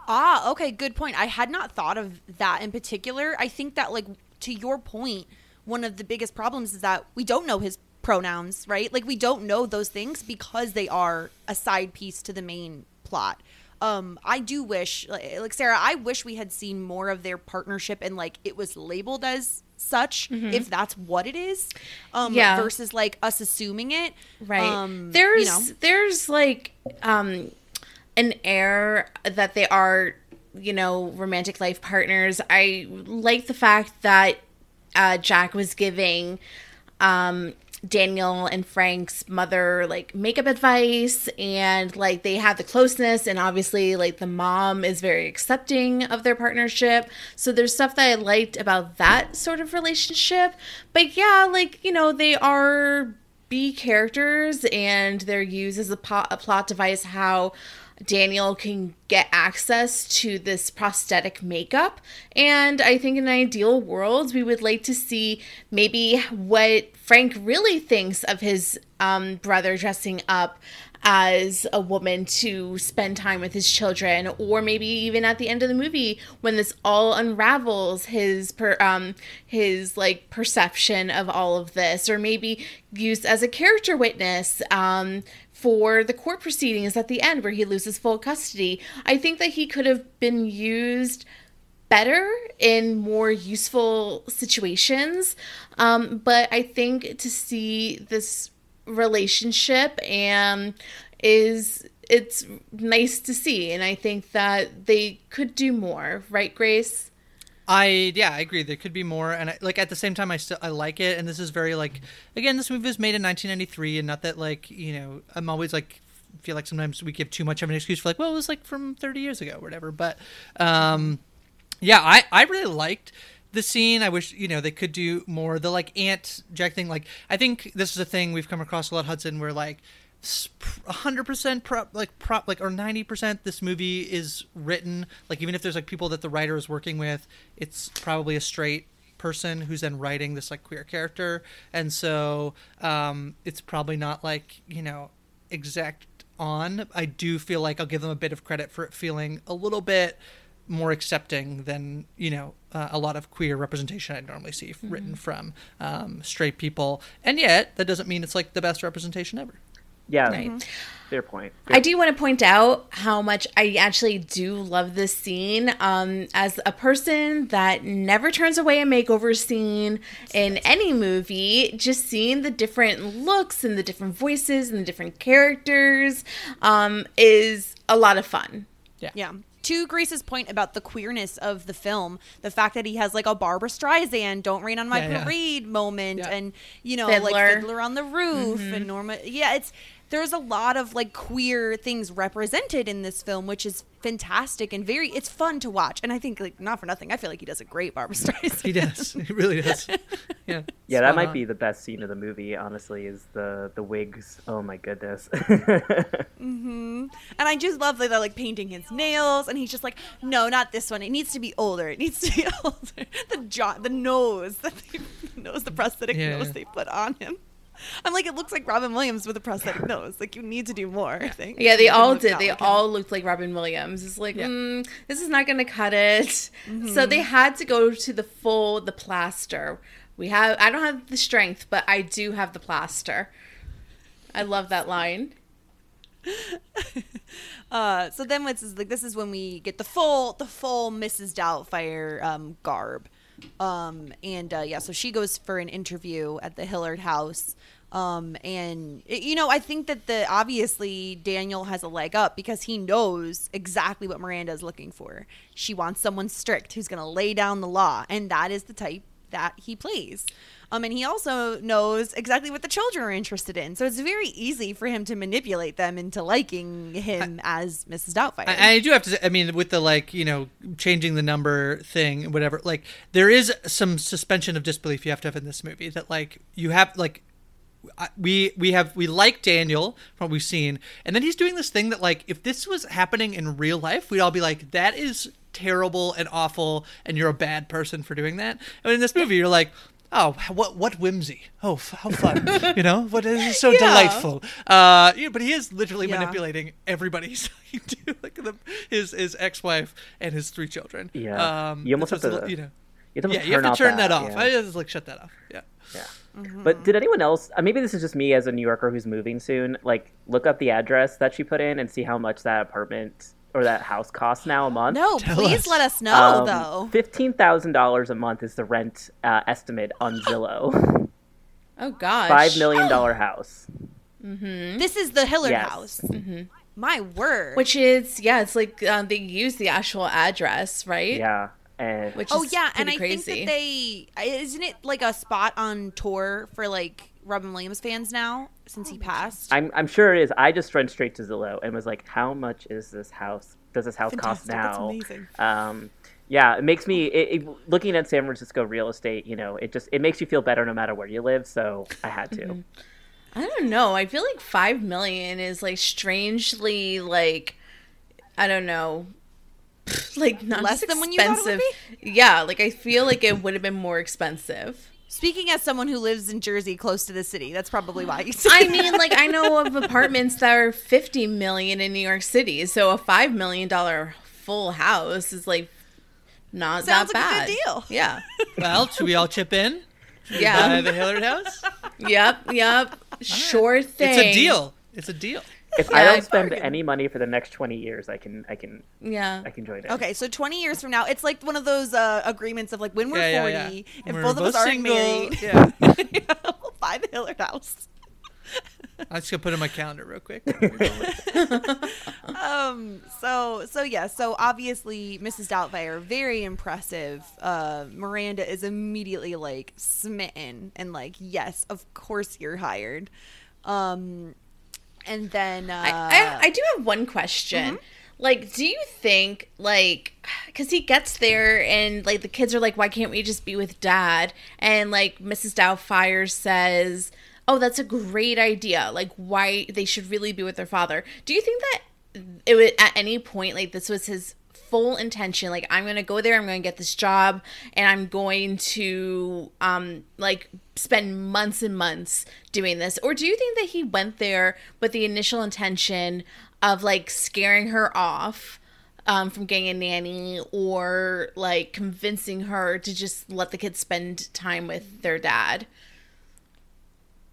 Ah, okay, good point. I had not thought of that in particular. I think that like to your point, one of the biggest problems is that we don't know his pronouns, right? Like we don't know those things because they are a side piece to the main plot. Um, I do wish, like, like Sarah, I wish we had seen more of their partnership and like it was labeled as such, if that's what it is. Um, Yeah. versus like us assuming it. Right. Um, there's you know. there's like um an air that they are, you know, romantic life partners. I like the fact that uh Jack was giving um Daniel and Frank's mother like makeup advice and like they have the closeness and obviously like the mom is very accepting of their partnership. So there's stuff that I liked about that sort of relationship. But yeah, like, you know, they are B characters and they're used as a, a plot device how Daniel can get access to this prosthetic makeup. And I think in an ideal world, we would like to see maybe what Frank really thinks of his um, brother dressing up as a woman to spend time with his children or maybe even at the end of the movie when this all unravels his per um his like perception of all of this or maybe used as a character witness um for the court proceedings at the end where he loses full custody i think that he could have been used better in more useful situations. Um, but I think to see this relationship and is it's nice to see and I think that they could do more, right, Grace? I yeah, I agree. There could be more, and I, like at the same time, I still I like it. And this is very like again, this movie was made in 1993, and not that like you know I'm always like feel like sometimes we give too much of an excuse for like well it was like from 30 years ago or whatever. But um, yeah, I I really liked the scene. I wish you know they could do more. The like ant Jack thing. Like I think this is a thing we've come across a lot, Hudson, where like hundred percent prop like prop like or ninety percent this movie is written like even if there's like people that the writer is working with, it's probably a straight person who's then writing this like queer character, and so um, it's probably not like you know exact on. I do feel like I'll give them a bit of credit for it feeling a little bit more accepting than you know uh, a lot of queer representation I normally see written from um, straight people, and yet that doesn't mean it's like the best representation ever. Yeah, Right. fair point. I do want to point out how much I actually do love this scene. Um, as a person that never turns away a makeover scene in any movie, just seeing the different looks and the different voices and the different characters um, is a lot of fun. Yeah. Yeah to Grace's point about the queerness of the film, the fact that he has like a Barbra Streisand "Don't Rain on My Yeah, yeah. Parade" moment, Yeah. and you know, Fiddler. like Fiddler on the Roof and Norma. Yeah, it's there's a lot of like queer things represented in this film, which is fantastic and very it's fun to watch. And I think like not for nothing, I feel like he does a great Barbra Streisand. He does. he really does. Yeah. Yeah, that might on. be the best scene of the movie. Honestly, is the the wigs. Oh my goodness. Mm-hmm. And I just love that they're like painting his nails, and he's just like, no, not this one. It needs to be older. It needs to be older. The jaw, the nose, that they, the nose, the prosthetic Yeah. nose they put on him. I'm like, it looks like Robin Williams with a prosthetic nose. Like, you need to do more. I think. Yeah, they all did. They like him. all looked like Robin Williams. It's like, Yeah. mm, this is not going to cut it. So they had to go to the full, the plaster. We have. I don't have the strength, but I do have the plaster. I love that line. Uh, so then what's like this is when we get the full the full Mrs. Doubtfire um, garb, um, and uh, yeah, so she goes for an interview at the Hillard house. Um, and you know, I think that the obviously Daniel has a leg up because he knows exactly what Miranda is looking for. She wants someone strict who's going to lay down the law, and that is the type that he plays. Um, and he also knows exactly what the children are interested in, so it's very easy for him to manipulate them into liking him as Mrs. Doubtfire. I, I do have to say, I mean, with the like, you know, changing the number thing, whatever, like, there is some suspension of disbelief you have to have in this movie that, like, you have, like, we we have we like Daniel from what we've seen, and then he's doing this thing that like if this was happening in real life, we'd all be like, that is terrible and awful, and you're a bad person for doing that. And in this movie, you're like. Oh, what what whimsy! Oh, how fun! you know, what is so delightful. Uh, you know, but he is literally Yeah. manipulating everybody he's talking to, like the, his his ex wife and his three children. Yeah. um, You almost have to- li- you know, You have to yeah, you have to off turn that, off. yeah. I just like shut that off. Yeah. Yeah. Mm-hmm. But did anyone else? Uh, maybe this is just me as a New Yorker who's moving soon. Like, look up the address that she put in and see how much that apartment or that house costs now a month. No, Tell please us. let us know Um, though. fifteen thousand dollars a month is the rent uh, estimate on Zillow. Oh gosh. Five million dollar house. This is the Hillard Yes. house. My word. Which is yeah, it's like um, they use the actual address, right? Yeah, and Which oh is yeah, and I pretty think crazy. that they isn't it like a spot on tour for like Robin Williams fans now since he passed. I'm I'm sure it is. I just went straight to Zillow and was like, how much is this house? Does this house cost Fantastic. That's now? amazing. Um, yeah, it makes me it, it, looking at San Francisco real estate. You know, it just it makes you feel better no matter where you live. So I had to. Mm-hmm. I don't know. I feel like five million is like strangely like I don't know. Like not Less just than when you thought it would expensive. Yeah, like I feel like it would have been more expensive. Speaking as someone who lives in Jersey, close to the city, that's probably why you say I mean, like I know of apartments that are fifty million in New York City, so a five million dollar full house is like not Sounds that like a bad. good deal. Yeah. Well, should we all chip in? Buy Yeah. the Hillard House. yep. Yep. Sure thing. It's a deal. It's a deal. If I don't spend bargain. any money for the next twenty years, I can I can Yeah. I can join it. Okay, so 20 years from now, it's like one of those uh, agreements of like when we're yeah, 40, yeah, yeah. if We're both of us aren't single. married, Yeah. we'll buy the Hillard house. I'm just gonna put it in my calendar real quick. Um. So so yeah. So obviously, Mrs. Doubtfire, very impressive. Uh, Miranda is immediately like smitten and like, yes, of course you're hired. Um, and then uh, I, I, I do have one question. Like, do you think, like, because he gets there and, like, the kids are like, why can't we just be with dad? And, like, Mrs. Doubtfire says, oh, that's a great idea. Like, why they should really be with their father. Do you think that it would, at any point, like, this was his full intention like i'm gonna go there i'm gonna get this job and i'm going to um like spend months and months doing this. Or do you think that he went there with the initial intention of like scaring her off um, from getting a nanny or like convincing her to just let the kids spend time with their dad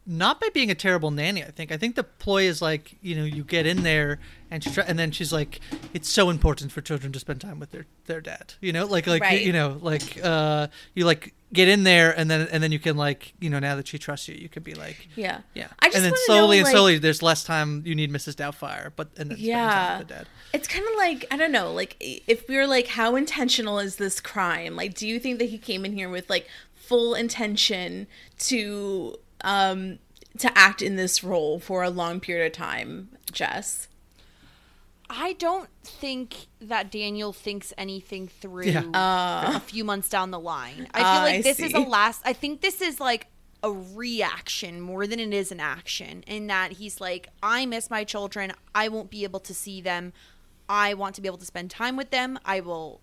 Not by being a terrible nanny. I think. I think the ploy is like you know you get in there and she try, and then she's like, it's so important for children to spend time with their their dad. You know, like like Right. you, you know like uh you like get in there and then and then you can like you know now that she trusts you you can be like yeah yeah i just and then slowly know, and slowly there's less time you need Mrs. Doubtfire but and then yeah with the dad. it's kind of like i don't know like if we were like how intentional is this crime like do you think that he came in here with like full intention to um to act in this role for a long period of time jess I don't think that Daniel thinks anything through Yeah. a few months down the line. I Ah, feel like I this is a last. I think this is like a reaction more than it is an action. In that he's like, I miss my children. I won't be able to see them. I want to be able to spend time with them. I will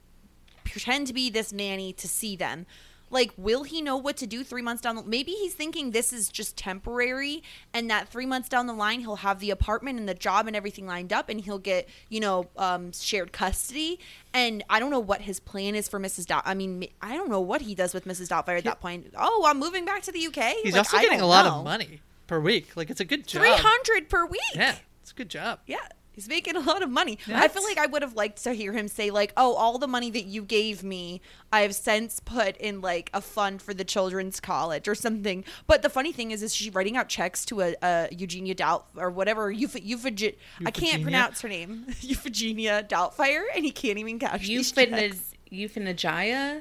pretend to be this nanny to see them. Like, will he know what to do three months down the Maybe he's thinking this is just temporary and that three months down the line he'll have the apartment and the job and everything lined up and he'll get, you know, um, shared custody. And I don't know what his plan is for Mrs. Dot. I mean, I don't know what he does with Mrs. Doubtfire at that point. Oh, I'm moving back to the UK? He's Like, also getting a lot know. of money per week. Like it's a good job. 300 per week. Yeah, it's a good job. Yeah, he's making a lot of money. I feel like I would have liked to hear him say like, "Oh, all the money that you gave me, I have since put in like a fund for the children's college or something." But the funny thing is, is she writing out checks to a, a Eugenia Doubt or whatever Euph- Euphig- I can't pronounce her name, Euphegenia Doubtfire, and he can't even cash these checks. euphanagia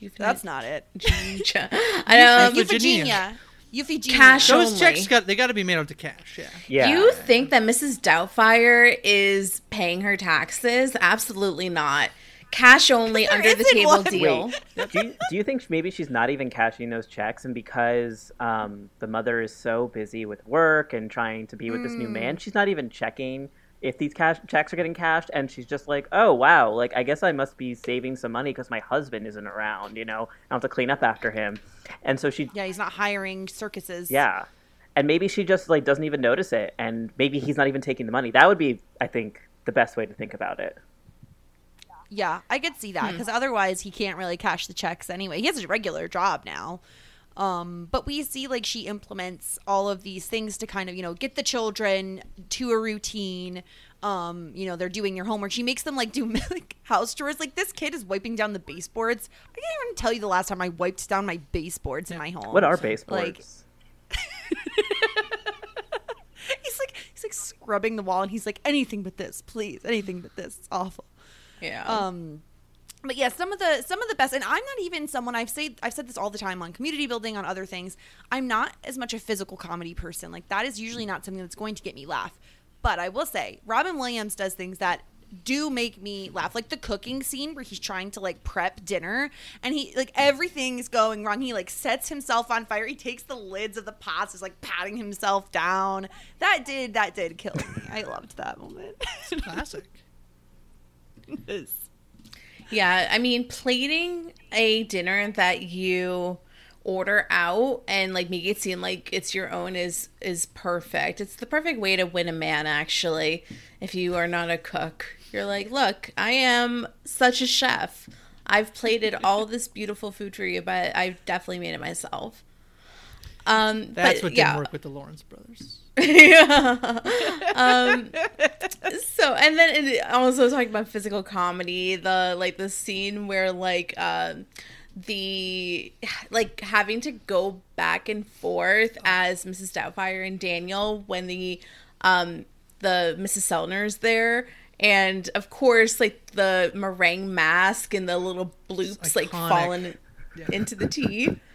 euphanagia That's not it. I don't know Euphegenia. Euphegenia. Euphegenia. Cash Those only. checks got they got to be made out to cash. Yeah. Yeah. You think that Mrs. Doubtfire is paying her taxes? Absolutely not. Cash only under the table one. deal. Wait, do you, do you think maybe she's not even cashing those checks, and because um, the mother is so busy with work and trying to be with this new Hmm. man, she's not even checking if these cash checks are getting cashed and she's just like oh wow like i guess i must be saving some money because my husband isn't around you know i have to clean up after him and so she Yeah, he's not hiring circuses. yeah and maybe she just like doesn't even notice it and maybe he's not even taking the money that would be i think the best way to think about it Yeah, I could see that hmm. because otherwise he can't really cash the checks anyway. He has a regular job now. Um, but we see like she implements all of these things to kind of, you know, get the children to a routine. Um, you know, they're doing their homework. She makes them like do like house chores. Like this kid is wiping down the baseboards. I can't even tell you the last time I wiped down my baseboards in my home. what are baseboards Like- He's like he's like scrubbing the wall and he's like anything but this, please, anything but this. It's awful. Yeah. Um, but yeah, some of the some of the best, and I'm not even someone I've said I've said this all the time on community building on other things. I'm not as much a physical comedy person. Like that is usually not something that's going to get me laugh. But I will say, Robin Williams does things that do make me laugh like the cooking scene where he's trying to like prep dinner and he like everything's going wrong he like sets himself on fire he takes the lids of the pots is like patting himself down that did that did kill me i loved that moment It's Classic. Yeah, I mean, plating a dinner that you order out and like make it seem like it's your own is is perfect. It's the perfect way to win a man actually. If you are not a cook, you're like, "Look, I am such a chef. I've plated all this beautiful food for you, but I've definitely made it myself." Um That's but, what yeah. didn't work with the Lawrence brothers. so and then it also talking about physical comedy the like the scene where like um the like having to go back and forth as mrs doubtfire and daniel when the um the mrs sellner's there. And of course like the meringue mask and the little bloops like falling into the tea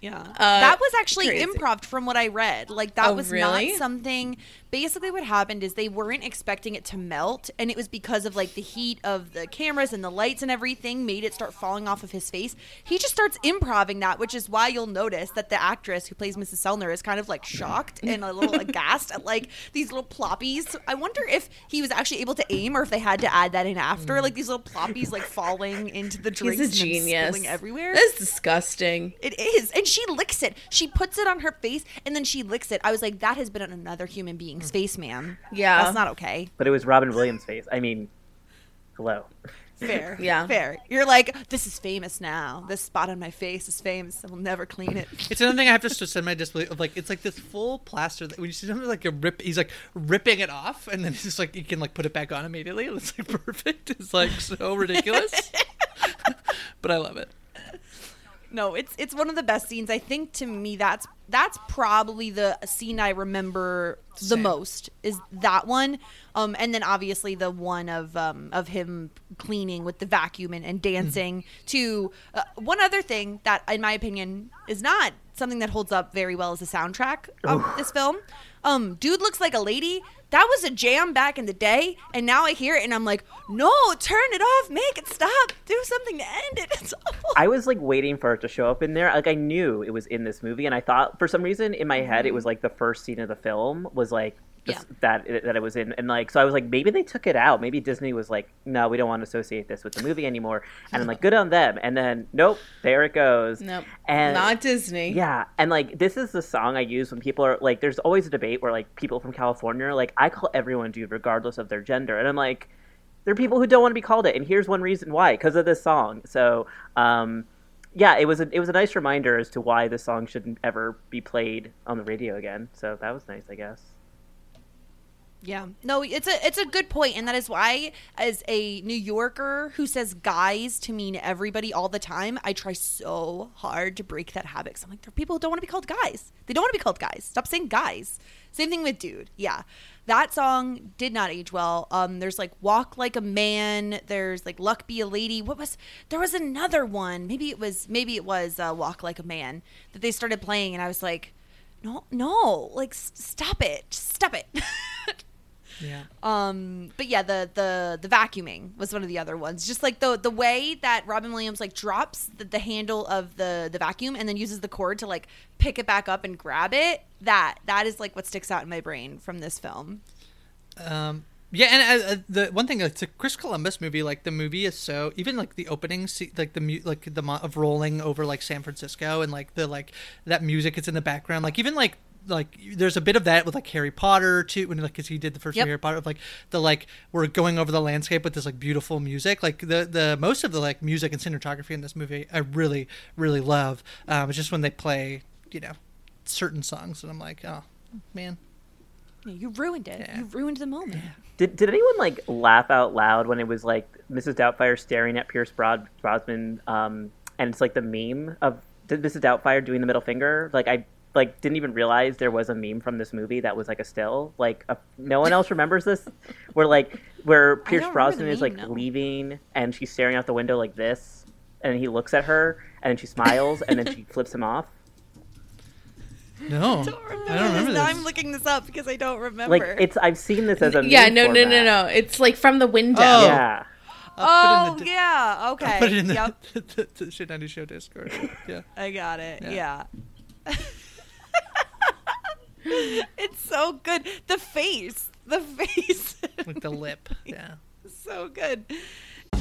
Yeah. Uh, that was actually crazy. improv from what I read. Like that Oh, was really? not something basically what happened is they weren't expecting it to melt and it was because of like the heat of the cameras and the lights and everything made it start falling off of his face. He just starts improving that, which is why you'll notice that the actress who plays Mrs. Sellner is kind of like shocked and a little aghast at like these little ploppies. I wonder if he was actually able to aim or if they had to add that in after, like these little ploppies like falling into the drinks he's a and genius spilling everywhere. that's disgusting It is. And she licks it. She puts it on her face and then she licks it. I was like, that has been on another human being's face, ma'am. Yeah. That's not okay. but it was robin williams face i mean hello Fair. Yeah. Fair. You're like, this is famous now. This spot on my face is famous. I will never clean it. It's another thing I have to suspend my disbelief of like it's like this full plaster that when you see something like a rip he's like ripping it off and then it's just like you can like put it back on immediately. It's like perfect. It's like so ridiculous. but I love it. No, it's it's one of the best scenes. I think to me that's that's probably the scene I remember the Same. most is that one. Um, and then obviously the one of um, of him cleaning with the vacuum and, and dancing to uh, one other thing that, in my opinion, is not something that holds up very well as a soundtrack of this film. Um, dude looks like a lady. That was a jam back in the day, and now I hear it and I'm like, no, turn it off, make it stop, do something to end it. It's awful. I was like waiting for it to show up in there. Like I knew it was in this movie, and I thought for some reason in my head it was mm-hmm. like the first scene of the film was like Yeah. that that it was in, and like so I was like maybe they took it out. Maybe Disney was like, no, we don't want to associate this with the movie anymore. And I'm like, good on them. And then nope, there it goes. nope And not disney yeah, and like this is the song I use when people are like, there's always a debate where like people from California are like, I call everyone dude regardless of their gender, and I'm like, there are people who don't want to be called it, and here's one reason why, because of this song. So, um, yeah, it was a it was a nice reminder as to why this song shouldn't ever be played on the radio again. So that was nice, I guess. Yeah. No, it's a it's a good point, and that is why, as a New Yorker who says guys to mean everybody all the time, I try so hard to break that habit. 'Cause I'm like, there are people who don't want to be called guys. They don't want to be called guys. Stop saying guys. Same thing with dude. Yeah. That song did not age well. Um, there's like Walk Like a Man. There's like Luck Be a Lady. What was there was another one. Maybe it was maybe it was uh, Walk Like a Man that they started playing, and I was like, no, no, like stop it, stop it. Yeah. Um, but yeah, the the the vacuuming was one of the other ones. Just like the the way that Robin Williams like drops the, the handle of the the vacuum and then uses the cord to like pick it back up and grab it. That that is like what sticks out in my brain from this film. Um, Yeah, and uh, uh, the one thing, it's a Chris Columbus movie. Like the movie is so even like the opening, like the mu- like the mo- of rolling over like San Francisco and like the like that music is in the background. Like even like like there's a bit of that with like Harry Potter too when like 'cause he did the first Yep. Harry Potter of like the like we're going over the landscape with this like beautiful music. Like the the most of the like music and cinematography in this movie I really really love. Um, it's just when they play you know certain songs and I'm like oh man You ruined it. Yeah. You ruined the moment. Did, did anyone like laugh out loud when it was like Mrs. Doubtfire staring at Pierce Brod, Brosnan, um, and it's like the meme of Mrs. Doubtfire doing the middle finger? Like I like didn't even realize there was a meme from this movie that was like a still. Like a, no one else remembers this, where like where Pierce don't remember the Brosnan is like no. leaving and she's staring out the window like this, and he looks at her and then she smiles and then she flips him off. no I don't remember Now this. I'm looking this up because I don't remember. Like it's I've seen this as a yeah, meme no, no, no, no. It's like from the window. Oh. Yeah. oh put it in the- oh, yeah. Okay. Put it in the, yep. the, the, Shit 90 Show Discord. Yeah. I got it. Yeah. Yeah. it's so good. The face. The face. Like the lip. Yeah. so good.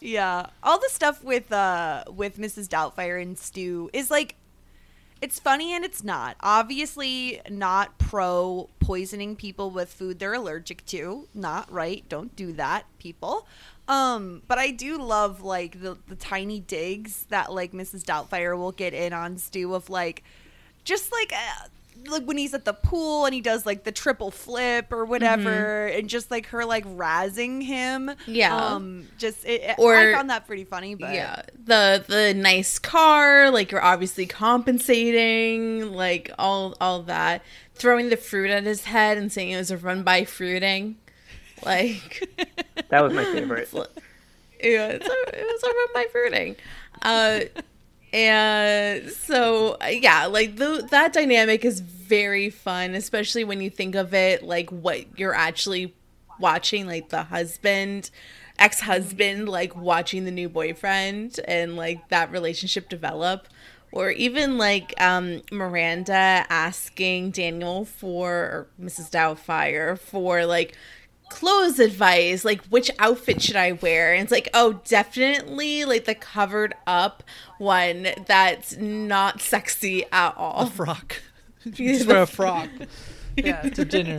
Yeah, all the stuff with uh with Mrs. Doubtfire and Stu is like it's funny and it's not. Obviously not pro poisoning people with food they're allergic to. Not right. Don't do that, people. Um, but I do love like the the tiny digs that like Mrs. Doubtfire will get in on Stu of like just like uh, like when he's at the pool and he does like the triple flip or whatever and just like her like razzing him Yeah. um just it, it- Or- i found that pretty funny but Yeah, the the nice car, like you're obviously compensating, like all all that. Throwing the fruit at his head and saying it was a run by fruiting, like That was my favorite. yeah, it's a, it was a run by fruiting. Uh, and so yeah, like the, that dynamic is very fun, especially when you think of it like what you're actually watching, like the husband, ex-husband, like watching the new boyfriend and like that relationship develop. Or even like um, Miranda asking Daniel for or Mrs. Doubtfire for like clothes advice like which outfit should i wear and it's like oh definitely like the covered up one that's not sexy at all A Frock. You just wear a frock. Yeah, to dinner.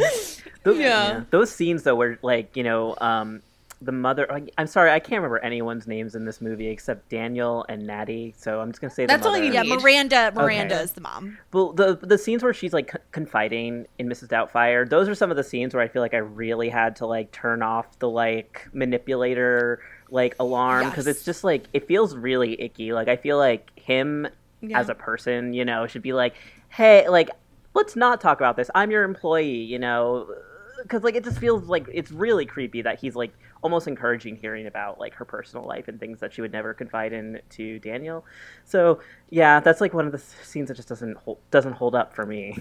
Those, Yeah. Those scenes though were like, you know, um, the mother I'm sorry, I can't remember anyone's names in this movie except Daniel and Natty, so I'm just gonna say the That's all you yeah need. miranda miranda is the mom Well, the the scenes where she's like confiding in Mrs. Doubtfire, those are some of the scenes where I feel like I really had to like turn off the like manipulator like alarm because Yes. it's just like it feels really icky. Like I feel like him as a person, you know, should be like, hey, like let's not talk about this. I'm your employee, you know, because like it just feels like it's really creepy that he's like almost encouraging hearing about like her personal life and things that she would never confide in to Daniel. So yeah, that's like one of the scenes that just doesn't hold, doesn't hold up for me.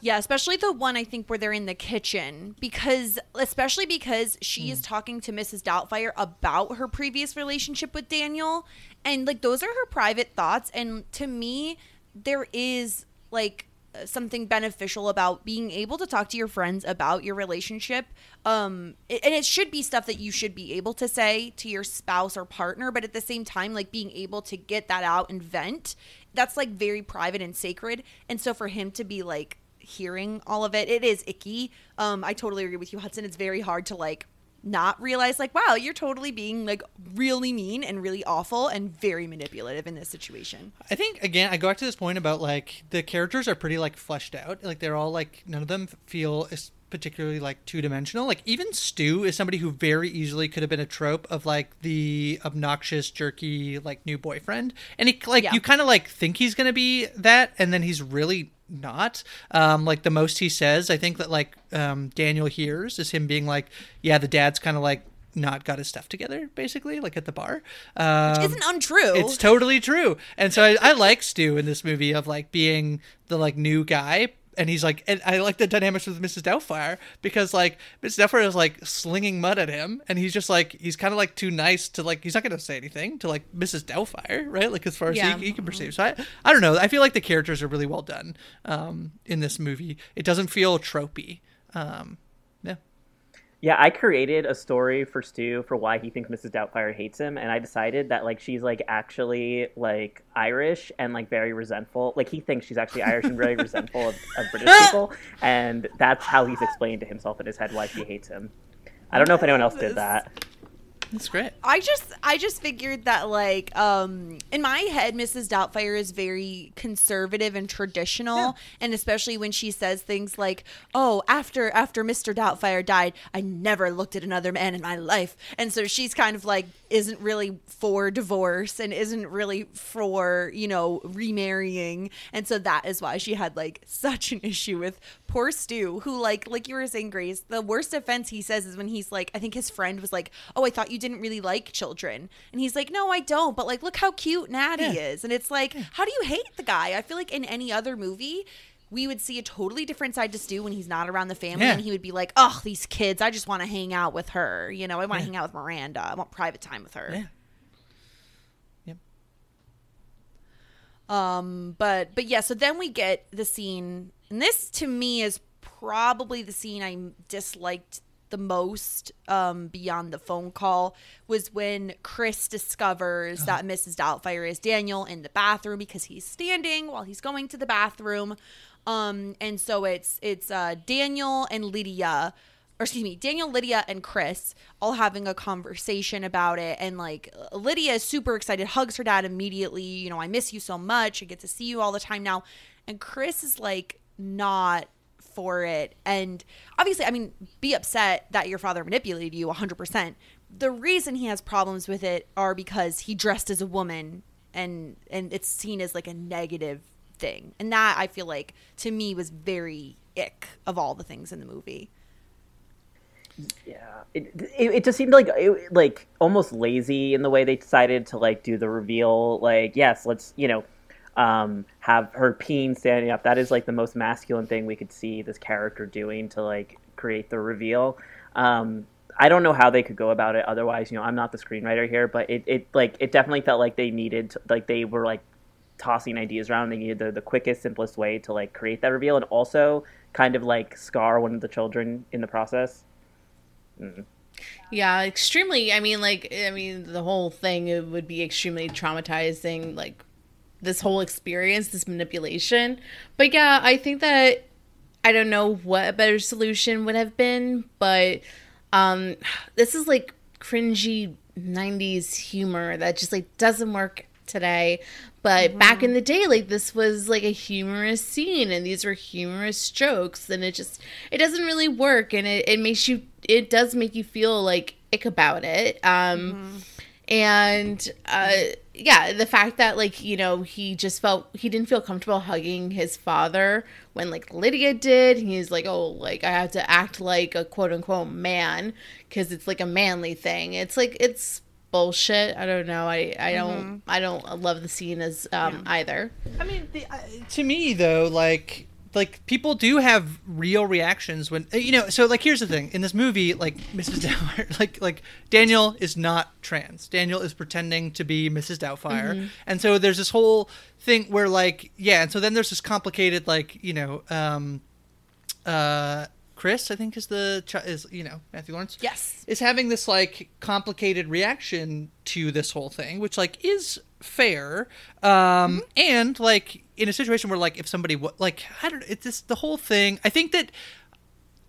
Yeah, especially the one I think where they're in the kitchen because especially because she Hmm. is talking to Mrs. Doubtfire about her previous relationship with Daniel and like those are her private thoughts and to me there is like something beneficial about being able to talk to your friends about your relationship um and it should be stuff that you should be able to say to your spouse or partner but at the same time like being able to get that out and vent that's like very private and sacred and so for him to be like hearing all of it. It is icky. Um, I totally agree with you, Hudson. It's very hard to like not realize like wow you're totally being like really mean and really awful and very manipulative in this situation I think again, I go back to this point about like the characters are pretty like fleshed out. Like they're all like none of them feel is particularly like two dimensional. Like even Stu is somebody who very easily could have been a trope of like the obnoxious, jerky like new boyfriend, and he like Yeah. you kind of like think he's gonna be that, and then he's really not. Um, like the most he says, I think that like um, Daniel hears is him being like, yeah, the dad's kind of like not got his stuff together, basically, like at the bar. Um, isn't untrue it's totally true. And so I, I like Stu in this movie of like being the like new guy. And he's like, and I like the dynamics with Mrs. Doubtfire because like Mrs. Doubtfire is like slinging mud at him, and he's just like he's kind of like too nice to like he's not gonna say anything to like Mrs. Doubtfire, right? Like as far as Yeah. he, he can perceive. So I, I don't know. I feel like the characters are really well done um, in this movie. It doesn't feel tropey. Um. Yeah, I created a story for Stu for why he thinks Mrs. Doubtfire hates him, and I decided that like she's like actually like Irish and like very resentful. Like he thinks she's actually Irish and very resentful of, of British people, and that's how he's explained to himself in his head why she hates him. I don't know if anyone else did that. That's great. I just I just figured that like um in my head Mrs. Doubtfire is very conservative and traditional and especially when she says things like oh after after Mr. Doubtfire died I never looked at another man in my life and so she's kind of like isn't really for divorce and isn't really for you know remarrying and so that is why she had like such an issue with poor Stu who like like you were saying Grace the worst offense he says is when he's like I think his friend was like oh I thought you didn't really like children. And he's like no I don't but like look how cute Natty is. And it's like how do you hate the guy? I feel like in any other movie we would see a totally different side to Stu when he's not around the family Yeah. and he would be like oh these kids I just want to hang out with her you know? I want to hang out with Miranda. I want private time with her. Yeah. Yep. Um, but but yeah, so then we get the scene, and this to me is probably the scene I disliked the most. Um, beyond the phone call was when Chris discovers that Mrs. Doubtfire is Daniel in the bathroom because he's standing while he's going to the bathroom. Um, and so it's it's uh Daniel and Lydia or excuse me, Daniel, Lydia, and Chris all having a conversation about it. And like Lydia is super excited, hugs her dad immediately. You know, I miss you so much. I get to see you all the time now. And Chris is like not for it. And obviously, I mean, be upset that your father manipulated you 100%. The reason he has problems with it are because he dressed as a woman and and it's seen as like a negative thing. And that I feel like to me was very ick of all the things in the movie. Yeah, it, it, it just seemed like it, like almost lazy in the way they decided to like do the reveal. Like, yes, let's you know um, have her peen standing up. That is like the most masculine thing we could see this character doing to like create the reveal. Um, I don't know how they could go about it otherwise. You know, I'm not the screenwriter here, but it, it like it definitely felt like they needed to, like they were like tossing ideas around. They needed the, the quickest, simplest way to like create that reveal and also kind of like scar one of the children in the process. Yeah, extremely. I mean, like, I mean, the whole thing would be extremely traumatizing. Like, this whole experience, this manipulation. But yeah, I think that I don't know what a better solution would have been, but um, this is like cringy '90s humor that just like doesn't work today. But back in the day, like this was like a humorous scene, and these were humorous jokes, and it just it doesn't really work, and it, it makes you it does make you feel like ick about it. Um, and uh, yeah, the fact that like you know he just felt he didn't feel comfortable hugging his father when like Lydia did. He's like, oh, like I have to act like a quote unquote man because it's like a manly thing. It's like it's bullshit. I don't know. I I don't I don't love the scene as um either. I mean, the, uh, to me though, like like people do have real reactions when uh, you know. So like, here's the thing: in this movie, like Mrs. Doubtfire, like like Daniel is not trans. Daniel is pretending to be Mrs. Doubtfire, and so there's this whole thing where like yeah, and so then there's this complicated like you know. um uh Chris, I think is the is you know Matthew Lawrence. Yes. is having this like complicated reaction to this whole thing, which like is fair. Um, and like in a situation where like if somebody like I don't it's just the whole thing. I think that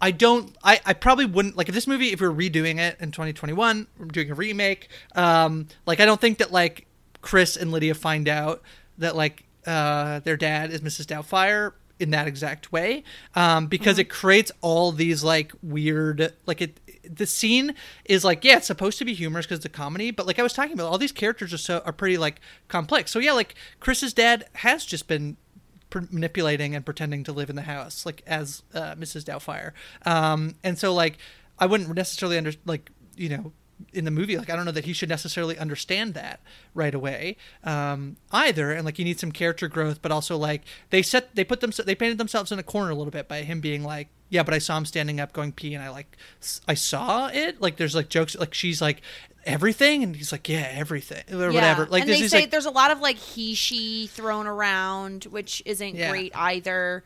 I don't. I, I probably wouldn't like if this movie if we are redoing it in 2021, we're doing a remake. Um, like I don't think that like Chris and Lydia find out that like uh their dad is Mrs. Doubtfire in that exact way, um, because it creates all these like weird like it. The scene is like yeah, it's supposed to be humorous because it's a comedy, but like I was talking about, all these characters are so are pretty like complex. So yeah, like Chris's dad has just been pr- manipulating and pretending to live in the house, like as uh, Mrs. Doubtfire. Um, and so, like, I wouldn't necessarily under like you know in the movie like i don't know that he should necessarily understand that right away um either. And like you need some character growth but also like they set they put them they painted themselves in a corner a little bit by him being like yeah but i saw him standing up going pee and i like i saw it. Like there's like jokes like she's like everything? And he's like yeah everything or whatever. Like and they say like, there's a lot of like he she thrown around, which isn't Yeah. great either.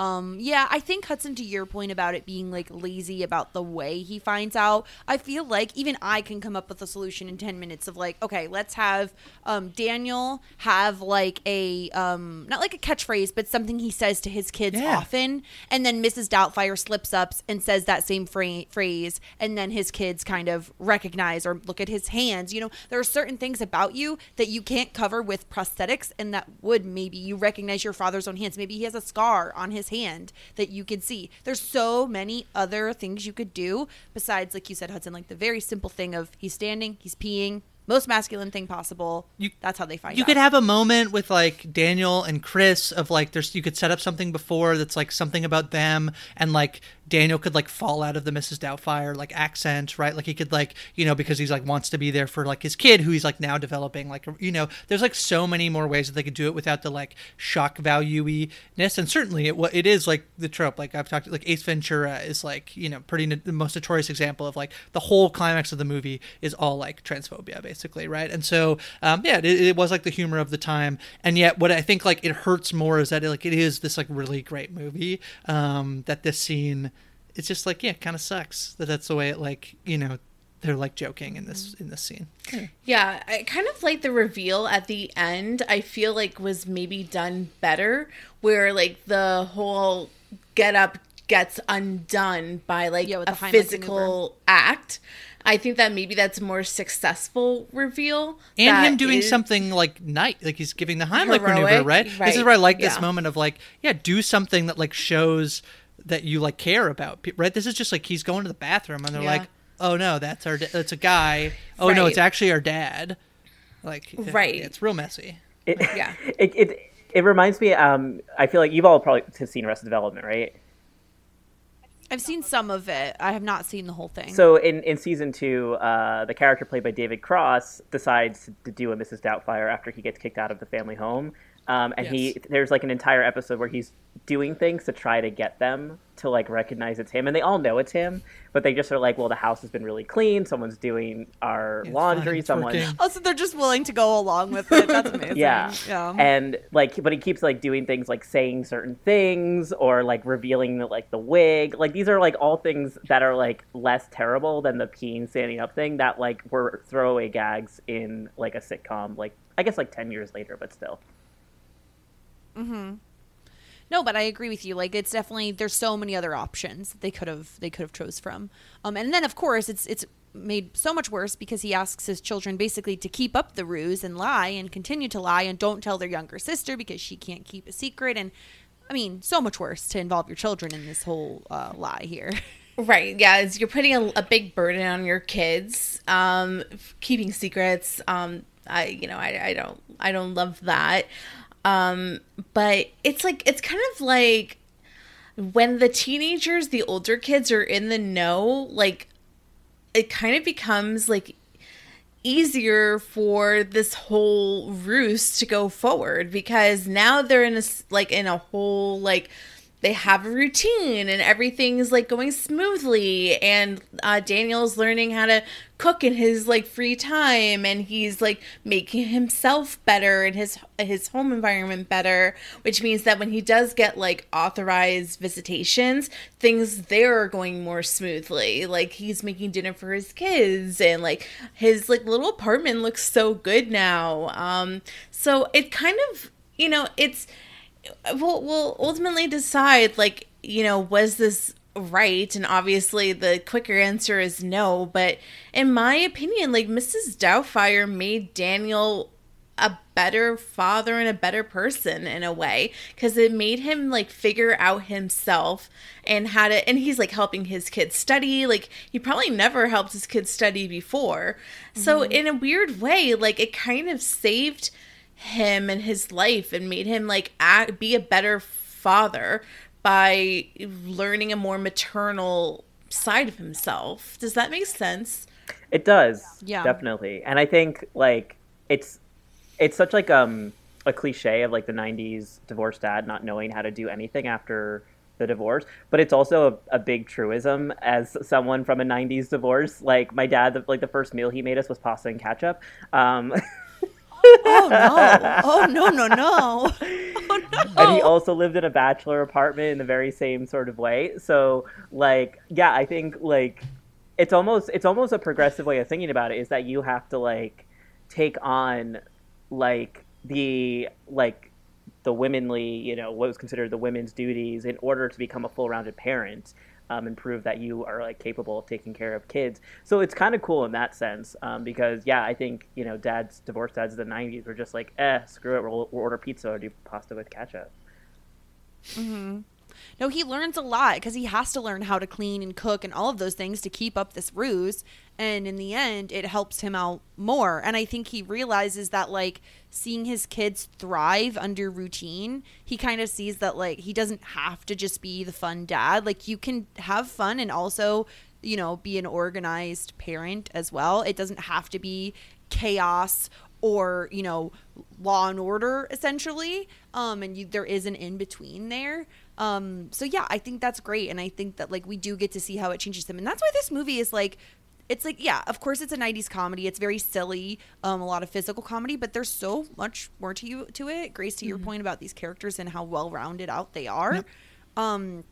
Um, yeah, I think Hudson, to your point about it being like lazy about the way he finds out, I feel like even I can come up with a solution in ten minutes of like, okay, let's have um, Daniel have like a um, not like a catchphrase, but something he says to his kids Yeah. often, and then Mrs. Doubtfire slips up and says that same fra- phrase, and then his kids kind of recognize or look at his hands. You know, there are certain things about you that you can't cover with prosthetics, and that would maybe you recognize your father's own hands. Maybe he has a scar on his hand that you can see. There's so many other things you could do besides, like you said, Hudson, like the very simple thing of he's standing, he's peeing. Most masculine thing possible. You- That's how they find you out. could have a moment with like Daniel and Chris of like there's you could set up something before that's like something about them and like Daniel could like fall out of the Mrs. Doubtfire like accent, right? Like he could like, you know, because he's like wants to be there for like his kid who he's like now developing like you know, there's like so many more ways that they could do it without the like shock value ness and certainly it it is like the trope like I've talked like Ace Ventura is like, you know, pretty the most notorious example of like the whole climax of the movie is all like transphobia basically, right? And so um yeah, it, it was like the humor of the time and yet what I think like it hurts more is that it, like it is this like really great movie um that this scene it's just like yeah, kind of sucks that that's the way it like, you know, they're like joking in this in this scene. Yeah, I kind of like the reveal at the end. I feel like was maybe done better, where like the whole get up gets undone by like Yeah, a the Heimlich physical act. I think that maybe that's a more successful reveal. and him doing something like night like he's giving the Heimlich maneuver Heroic, right? this is where I like this moment of like yeah do something that like shows that you like care about right this is just like he's going to the bathroom and they're Yeah. like oh no that's our da- that's a guy oh no it's actually our dad like Right. yeah, it's real messy It, Yeah. It, it it reminds me. Um, I feel like you've all probably have seen Arrested Development, right? I've seen some of it. I have not seen the whole thing. So in, in season two, uh, the character played by David Cross decides to do a Mrs. Doubtfire after he gets kicked out of the family home. Um, and he there's like an entire episode where he's doing things to try to get them to like recognize it's him, and they all know it's him, but they just are like, well, the house has been really clean. Someone's doing our it's laundry. fine, it's someone, working. also, they're just willing to go along with it. That's amazing. yeah. yeah. And like, but he keeps like doing things like saying certain things or like revealing the, like the wig. Like these are like all things that are like less terrible than the peeing standing up thing that like were throwaway gags in like a sitcom. Like I guess like ten years later, but still. No, but I agree with you. Like it's definitely there's so many other options that they could have they could have chose from. Um, and then of course it's it's made so much worse because he asks his children basically to keep up the ruse and lie and continue to lie and don't tell their younger sister because she can't keep a secret. And I mean, so much worse to involve your children in this whole uh, lie here. Right. Yeah. You're putting a, a big burden on your kids. Um, keeping secrets. Um, I, you know, I, I don't, I don't love that. Um, but it's like, it's kind of like when the teenagers, the older kids are in the know, like it kind of becomes like easier for this whole ruse to go forward because now they're in a like in a whole like they have a routine and everything's like going smoothly. And uh, daniel's learning how to cook in his like free time. And he's like making himself better and his his home environment better which means that when he does get like authorized visitations things there are going more smoothly. Like he's making dinner for his kids and like his like little apartment looks so good now. Um so it kind of you know it's we'll, we'll ultimately decide like you know was this right? And obviously the quicker answer is no. But in my opinion like mrs doubtfire made daniel a better father and a better person in a way because it made him like figure out himself and how to and he's like helping his kids study. Like he probably never helped his kids study before. So mm-hmm. in a weird way like it kind of saved him and his life and made him like act, be a better father by learning a more maternal side of himself. Does that make sense? It does. Yeah. Definitely. And I think like it's it's such like um a cliche of like the 90s divorced dad not knowing how to do anything after the divorce but it's also a, a big truism as someone from a 90s divorce like my dad the, like the first meal he made us was pasta and ketchup um Oh no! Oh no! No no! Oh no! and he also lived in a bachelor apartment in the very same sort of way so like yeah i think like it's almost it's almost a progressive way of thinking about it is that you have to like take on like the like the womanly you know what was considered the women's duties in order to become a full-rounded parent um, and prove that you are like capable of taking care of kids. So it's kind of cool in that sense um, because yeah i think you know dads divorced dads in the 90s were just like eh screw it we'll, we'll order pizza or do pasta with ketchup No, he learns a lot because he has to learn how to clean and cook and all of those things to keep up this ruse. And in the end, it helps him out more. And I think he realizes that, like, seeing his kids thrive under routine, he kind of sees that, like, he doesn't have to just be the fun dad. Like, you can have fun and also, you know, be an organized parent as well. It doesn't have to be chaos or you know law and order essentially um and you, there is an in between there um so yeah i think that's great and i think that like we do get to see how it changes them, and that's why this movie is like it's like yeah of course it's a 90s comedy it's very silly um a lot of physical comedy but there's so much more to you to it grace to your point about these characters and how well rounded out they are. Um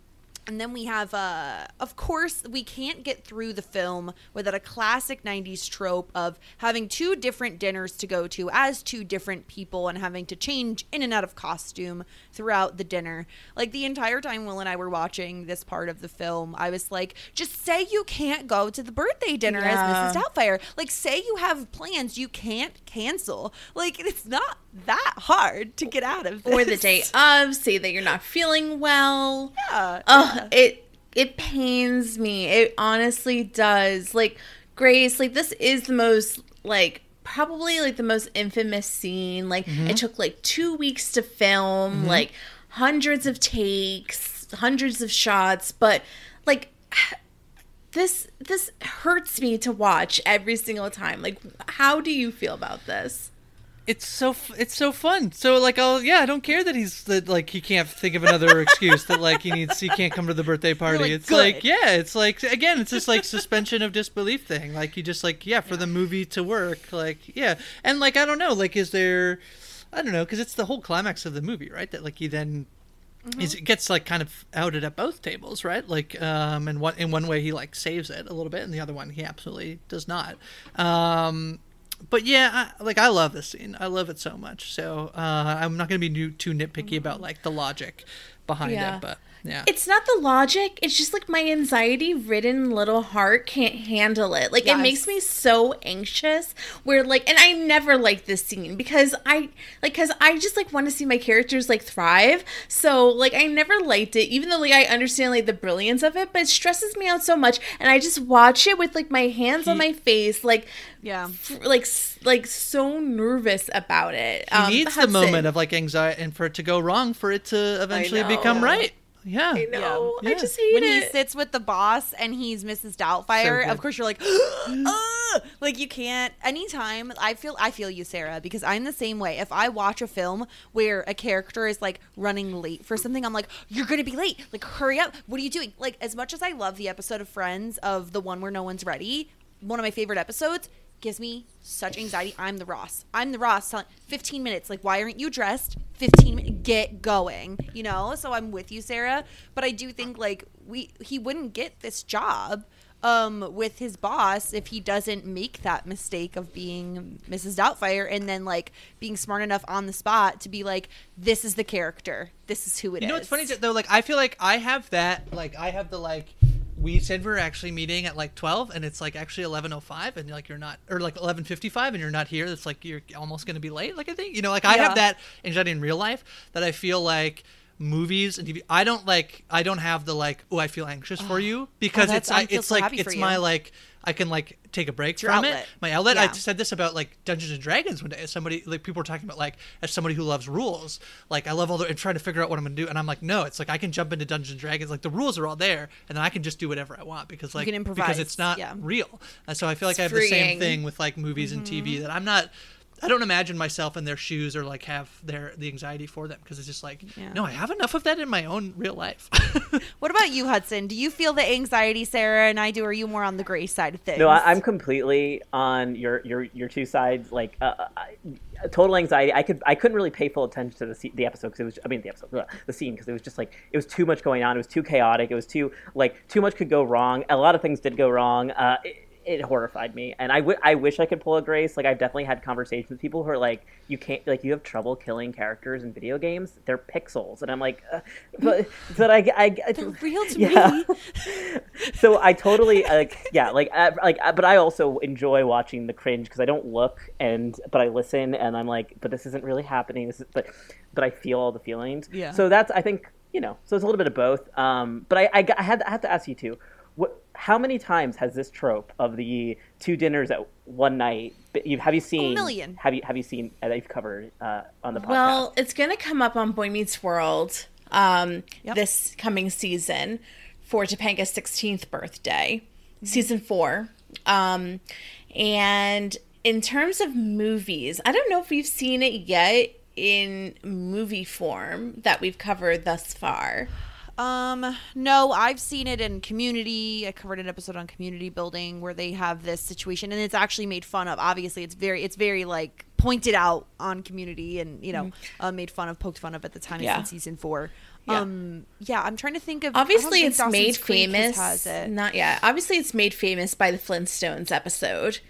and then we have, uh, of course, we can't get through the film without a classic 90s trope of having two different dinners to go to as two different people and having to change in and out of costume throughout the dinner. Like the entire time Will and I were watching this part of the film, I was like, just say you can't go to the birthday dinner Yeah. as Mrs. Doubtfire. Like, say you have plans you can't cancel. Like, it's not that hard to get out of this. Or the day of, say that you're not feeling well. Yeah. Ugh, it it pains me. It honestly does. Like Grace, like this is the most like probably like the most infamous scene. Like it mm-hmm. took like 2 weeks to film, mm-hmm. like hundreds of takes, hundreds of shots, but like this this hurts me to watch every single time. Like how do you feel about this? It's so it's so fun. So like, oh yeah, I don't care that he's that like he can't think of another excuse that like he needs he can't come to the birthday party. like, it's "Good." like yeah, it's like again, it's this like suspension of disbelief thing. Like you just like yeah, for the movie to work, like yeah, and like I don't know, like is there, I don't know, because it's the whole climax of the movie, right? That like he then. Is, it gets like kind of outed at both tables, right? Like, um, and one in one way he like saves it a little bit, and the other one he absolutely does not. Um, but yeah, I, like I love this scene. I love it so much. So uh, I'm not gonna be new, too nitpicky about like the logic behind Yeah. it, but yeah, It's not the logic. It's just like my anxiety ridden little heart can't handle it. Like it makes me so anxious where like and I never like this scene because I like cuz I just like want to see my characters like thrive. So like I never liked it even though like I understand like the brilliance of it, but it stresses me out so much and I just watch it with like my hands on my face like Yeah. f- like like so nervous about it. he um, needs the moment of like anxiety and for it to go wrong for it to eventually become right. Yeah. I know. I just hate when he sits with the boss and he's Mrs. Doubtfire, So of course you're like, mm-hmm. "Ugh!" like you can't. Anytime I feel, I feel you, Sarah, because I'm the same way. If I watch a film where a character is like running late for something, I'm like, you're gonna be late. Like, hurry up. What are you doing? Like, as much as I love the episode of Friends of the one where no one's ready, one of my favorite episodes. Gives me such anxiety. I'm the Ross. I'm the Ross. Telling 15 minutes. Like, why aren't you dressed? 15 minutes. Get going. You know. So I'm with you, Sarah. But I do think like we he wouldn't get this job um with his boss if he doesn't make that mistake of being Mrs. Doubtfire and then like being smart enough on the spot to be like this is the character this is who it is. You know what's funny though? Like I feel like I have that. Like I have the like. We said we're actually meeting at like twelve, and it's like actually eleven oh five, and like you're not, or like eleven fifty five, and you're not here. It's like you're almost going to be late. Like I think you know, like I Yeah. have that anxiety in real life that I feel like movies and TV. I don't like. I don't have the like. Oh, I feel anxious for you because it's. I it's so like it's my like. I can like take a break from it. My outlet. I said this about like Dungeons and Dragons one day. As somebody like people were talking about like as somebody who loves rules. Like I love all the and trying to figure out what I'm gonna do. And I'm like, no, it's like I can jump into Dungeons and Dragons. Like the rules are all there, and then I can just do whatever I want because like because it's not yeah. real. And so I feel like It's I have the same thing with like movies and TV that I'm not. I don't imagine myself in their shoes or like have their the anxiety for them because it's just like Yeah. no, I have enough of that in my own real life. What about you, Hudson? Do you feel the anxiety Sarah and I do? Or are you more on the gray side of things? No, I, I'm completely on your your your two sides. Like uh, I, total anxiety. I could I couldn't really pay full attention to the se- the episode because it was I mean the episode ugh, the scene because it was just like it was too much going on. It was too chaotic. It was too like too much could go wrong. A lot of things did go wrong. Uh, it, it horrified me, and I, w- I wish I could pull a grace. Like I've definitely had conversations with people who are like, you can't like you have trouble killing characters in video games. They're pixels, and I'm like, uh, but but I I, I They're real to yeah. me. so I totally like yeah like uh, like uh, but I also enjoy watching the cringe because I don't look and but I listen and I'm like but this isn't really happening this is but but I feel all the feelings Yeah. so that's I think you know so it's a little bit of both um but I I, I had I have to ask you too how many times has this trope of the two dinners at one night you have you seen a million. have you have you seen uh, that you've covered uh, on the podcast Well, it's going to come up on Boy Meets World um, Yep. this coming season for Topanga's 16th birthday, season four. Um, and in terms of movies, I don't know if we've seen it yet in movie form that we've covered thus far. Um, no, I've seen it in Community. I covered an episode on Community Building where they have this situation, and it's actually made fun of. Obviously, it's very, it's very like pointed out on Community, and you know, uh, made fun of, poked fun of at the time. Mm-hmm. Yeah. It's in season four. Yeah. Um, yeah, I'm trying to think of. Obviously, think it's Dawson's made Creek famous. Has it. Not yet. Obviously, it's made famous by the Flintstones episode.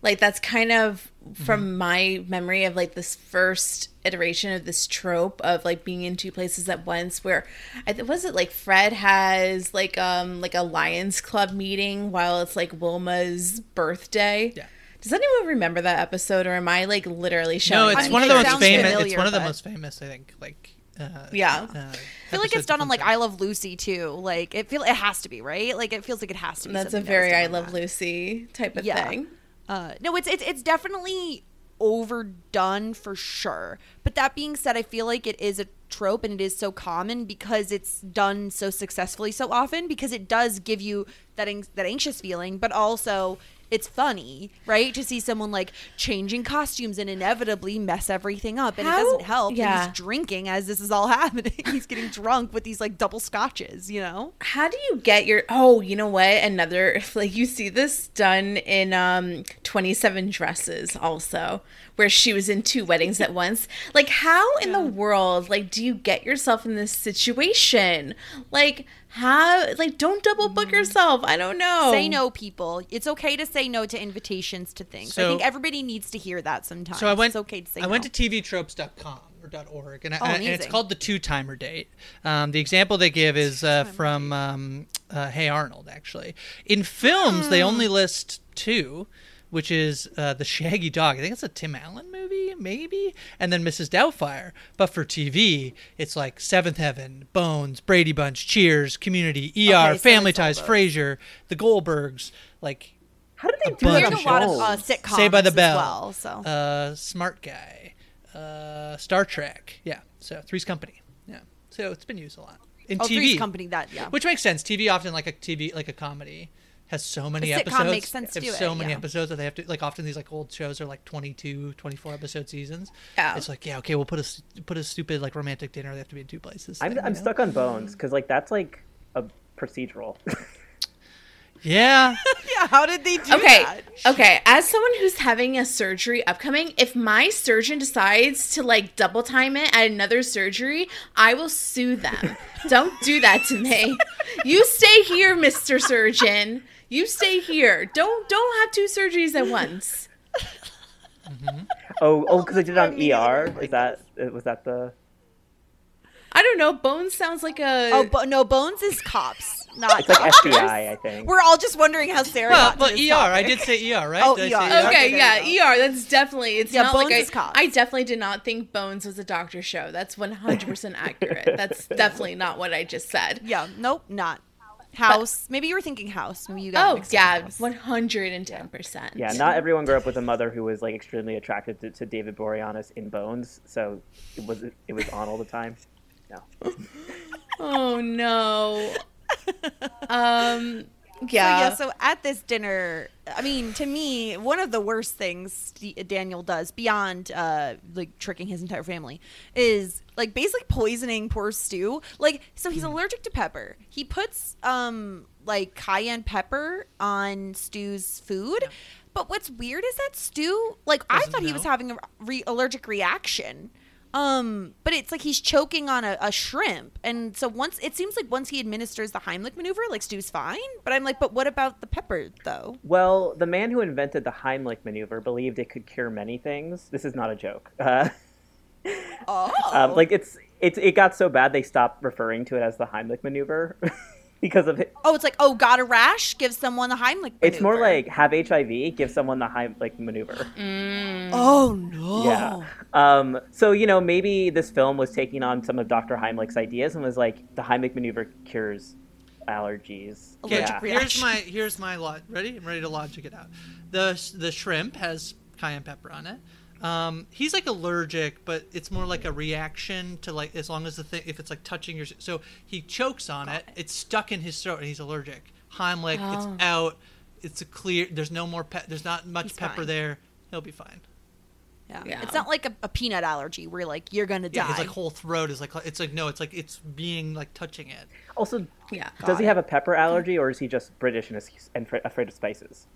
Like that's kind of from my memory of like this first iteration of this trope of like being in two places at once. Where I th- was it like Fred has like um like a Lions Club meeting while it's like Wilma's birthday. Yeah. Does anyone remember that episode, or am I like literally showing? no, it's one of the most sounds famous. It's one of the but- most famous, I think. Like uh, Yeah. uh, I feel like it's done on like I Love Lucy too. Like it feel it has to be right. Like it feels like it has to be. That's a something that was very I Love that. Lucy type of Yeah. thing. Uh, no, it's it's it's definitely overdone for sure. But that being said, I feel like it is a trope and it is so common because it's done so successfully so often because it does give you that ang- that anxious feeling, but also it's funny, right? To see someone like changing costumes and inevitably mess everything up, and How- it doesn't help. yeah. he's drinking as this is all happening. he's getting drunk with these like double scotches, you know. how do you get your oh you know what another like you see this done in um 27 dresses also where she was in two weddings at once like how in the world like do you get yourself in this situation like how like don't double book yourself i don't know Say no, people. It's okay to say no to invitations to things. I think everybody needs to hear that sometimes. So I went. It's okay to say I went to tvtropes.com or .org, and, I, Oh, and it's called the two timer date. Um, the example they give is uh, from um, uh, Hey Arnold. Actually, in films they Hmm. only list two, which is uh, the Shaggy Dog. I think it's a Tim Allen movie, maybe, and then Mrs. Doubtfire. But for TV, it's like Seventh Heaven, Bones, Brady Bunch, Cheers, Community, ER, so Family Ties, those. Frasier, The Goldbergs, like how did they do that bunch on of a lot of uh, sitcoms Say by the as Bell, well. So uh, Smart Guy, uh, Star Trek. Yeah, so Three's Company. Yeah, so it's been used a lot. in Oh, TV. Three's Company, that, yeah. Which makes sense. TV often like a TV like a comedy has so many A sitcom episodes. makes sense have to so it, many yeah. episodes that they have to like often these like old shows are like 22, 24 episode seasons. Yeah. It's like, yeah, okay, we'll put a s- put a stupid like romantic dinner they have to be in two places. I'm, thing, I'm you know? stuck on Bones because like that's like a procedural. Yeah. yeah, how did they do Okay, that? okay. As someone who's having a surgery upcoming, if my surgeon decides to like double time it at another surgery, I will sue them. Don't do that to me. You stay here, Mr. Surgeon. You stay here. Don't don't have two surgeries at once. oh, oh, because I did it on ER. Is that was that the? I don't know. Bones sounds like a. Oh, but no, Bones is cops, not It's like. FBI, I think. We're all just wondering how Sarah well, got to but this ER. I did say ER, right? Oh, Did I ER. say Okay, yeah, ER. That's definitely. It's Yeah, not Bones like I, is cops. I definitely did not think Bones was a doctor show. That's one hundred percent accurate. That's definitely not what I just said. Yeah, nope, not House. Maybe you were thinking House. Maybe you got Oh mixed yeah, one hundred and ten percent. Yeah, not everyone grew up with a mother who was like extremely attracted to, to David Boreanaz in Bones, so it was it was on all the time. No. Oh no. um. So, Yeah. yeah, so at this dinner, I mean, to me, one of the worst things Daniel does beyond uh like tricking his entire family is like basically poisoning poor Stu. Like, so he's allergic to pepper. He puts um like cayenne pepper on Stu's food. But what's weird is that Stu, like, I Doesn't thought he was having a re- allergic reaction. Um, but it's like he's choking on a, a shrimp, and so once it seems like once he administers the Heimlich maneuver, like Stu's fine. But I'm like, but what about the pepper though? Well, the man who invented the Heimlich maneuver believed it could cure many things. This is not a joke. Uh, Oh, um, like it's it's it got so bad they stopped referring to it as the Heimlich maneuver because of it. oh, it's like oh, got a rash, give someone the Heimlich. It's more like have HIV, give someone the Heimlich maneuver. oh no, Yeah. Um, so you know maybe this film was taking on some of Dr. Heimlich's ideas and was like the Heimlich maneuver cures allergies. Okay, yeah. Here's my here's my lot. Ready? I'm ready to logic it out. The the shrimp has cayenne pepper on it. Um, he's like allergic, but it's more like a reaction to like as long as the thing if it's like touching your so he chokes on it, it's stuck in his throat and he's allergic. Heimlich, Oh. it's out. It's a clear. There's no more. Pe- there's not much He's pepper fine. there. He'll be fine. yeah. Yeah. It's not like a, a peanut allergy where like you're gonna Yeah, die. his like whole throat is like it's like no, it's like it's being like touching it. Also, Yeah. does he have a pepper allergy or is he just British and, is, and fr- afraid of spices?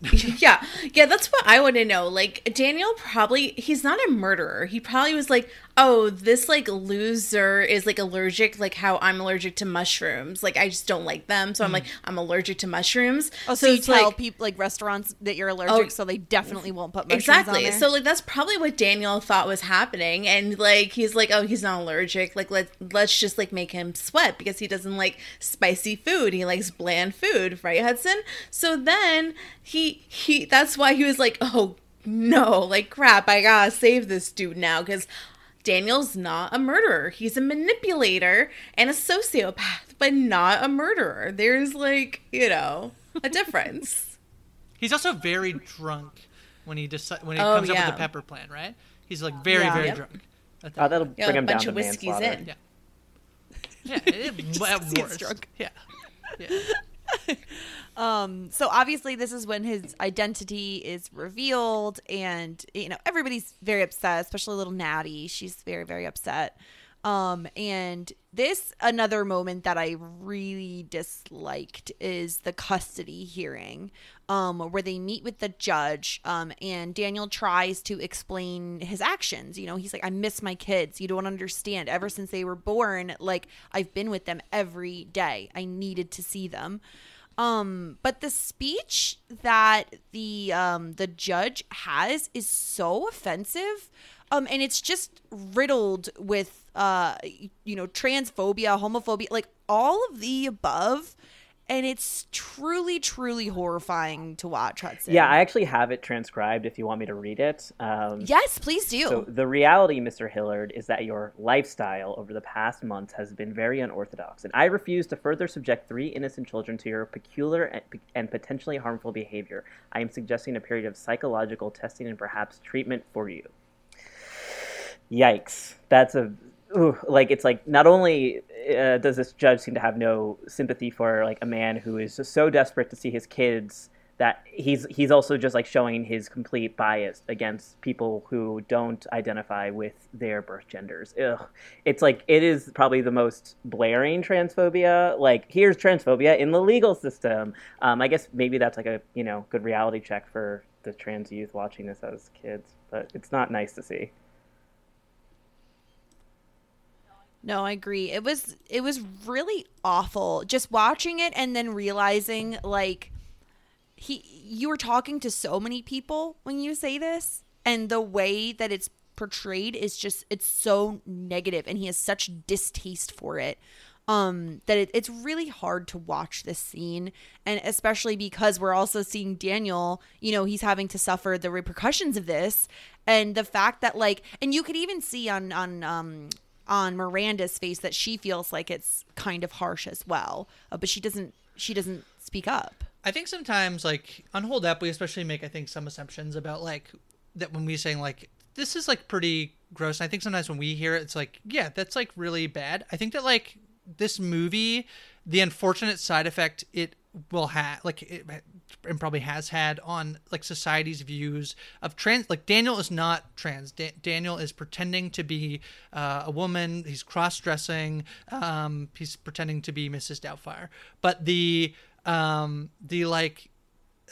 yeah, yeah, that's what I want to know. Like Daniel probably he's not a murderer. He probably was like, "Oh, this like loser is like allergic like how I'm allergic to mushrooms. Like I just don't like them. So I'm hmm. like I'm allergic to mushrooms." oh, so, you tell like people like restaurants that you're oh, allergic, Oh, so they definitely won't put mushrooms Exactly. So like that's probably what Daniel thought was happening and like he's like, "Oh, he's not allergic. Like let let's just like make him sweat because he doesn't like spicy food. He likes bland food, right, Hudson?" So then he he that's why he was like, "Oh, no. Like crap, I got to save this dude now cuz Daniel's not a murderer. He's a manipulator and a sociopath, but not a murderer. There's like, you know, a difference. He's also very drunk when he deci- when he Oh, comes up with the pepper plan, right? He's like very Yeah. very Yep. drunk. at Oh, that that'll Yeah, bring a him down bunch of whiskey's in. Yeah. Yeah, it, at He's worst. drunk. Yeah. Yeah. Um, so obviously this is when his identity is revealed and you know everybody's very upset, especially little Natty. She's very very upset. Um, and this another moment that I really disliked is the custody hearing, um, where they meet with the judge, um, and Daniel tries to explain his actions. You know, he's like, "I miss my kids. You don't understand. Ever since they were born, like I've been with them every day. I needed to see them." Um, but the speech that the um the judge has is so offensive. Um, and it's just riddled with uh you know, transphobia, homophobia, like all of the above. And it's truly, truly horrifying to watch, Hudson. Yeah, I actually have it transcribed if you want me to read it. Um, Yes, please do. So the reality, Mr. Hillard, is that your lifestyle over the past months has been very unorthodox, and I refuse to further subject three innocent children to your peculiar and, and potentially harmful behavior. I am suggesting a period of psychological testing and perhaps treatment for you. Yikes! That's a ooh, like it's like not only uh, does this judge seem to have no sympathy for like a man who is just so desperate to see his kids that he's he's also just like showing his complete bias against people who don't identify with their birth genders. Ugh. It's like it is probably the most blaring transphobia. Like here's transphobia in the legal system. Um, I guess maybe that's like a you know good reality check for the trans youth watching this as kids, but it's not nice to see. No, I agree. It was it was really awful just watching it and then realizing like he you were talking to so many people when you say this and the way that it's portrayed is just it's so negative and he has such distaste for it um that it, it's really hard to watch this scene and especially because we're also seeing daniel you know he's having to suffer the repercussions of this and the fact that like and you could even see on on um on miranda's face that she feels like it's kind of harsh as well uh, but she doesn't she doesn't speak up I think sometimes, like on Hold Up, we especially make I think some assumptions about like that when we saying like this is like pretty gross. And I think sometimes when we hear it, it's like yeah, that's like really bad. I think that like this movie, the unfortunate side effect it will have like it and probably has had on like society's views of trans like daniel is not trans. Da- daniel is pretending to be uh, a woman. He's cross-dressing. Um, he's pretending to be mrs doubtfire. But the um, the like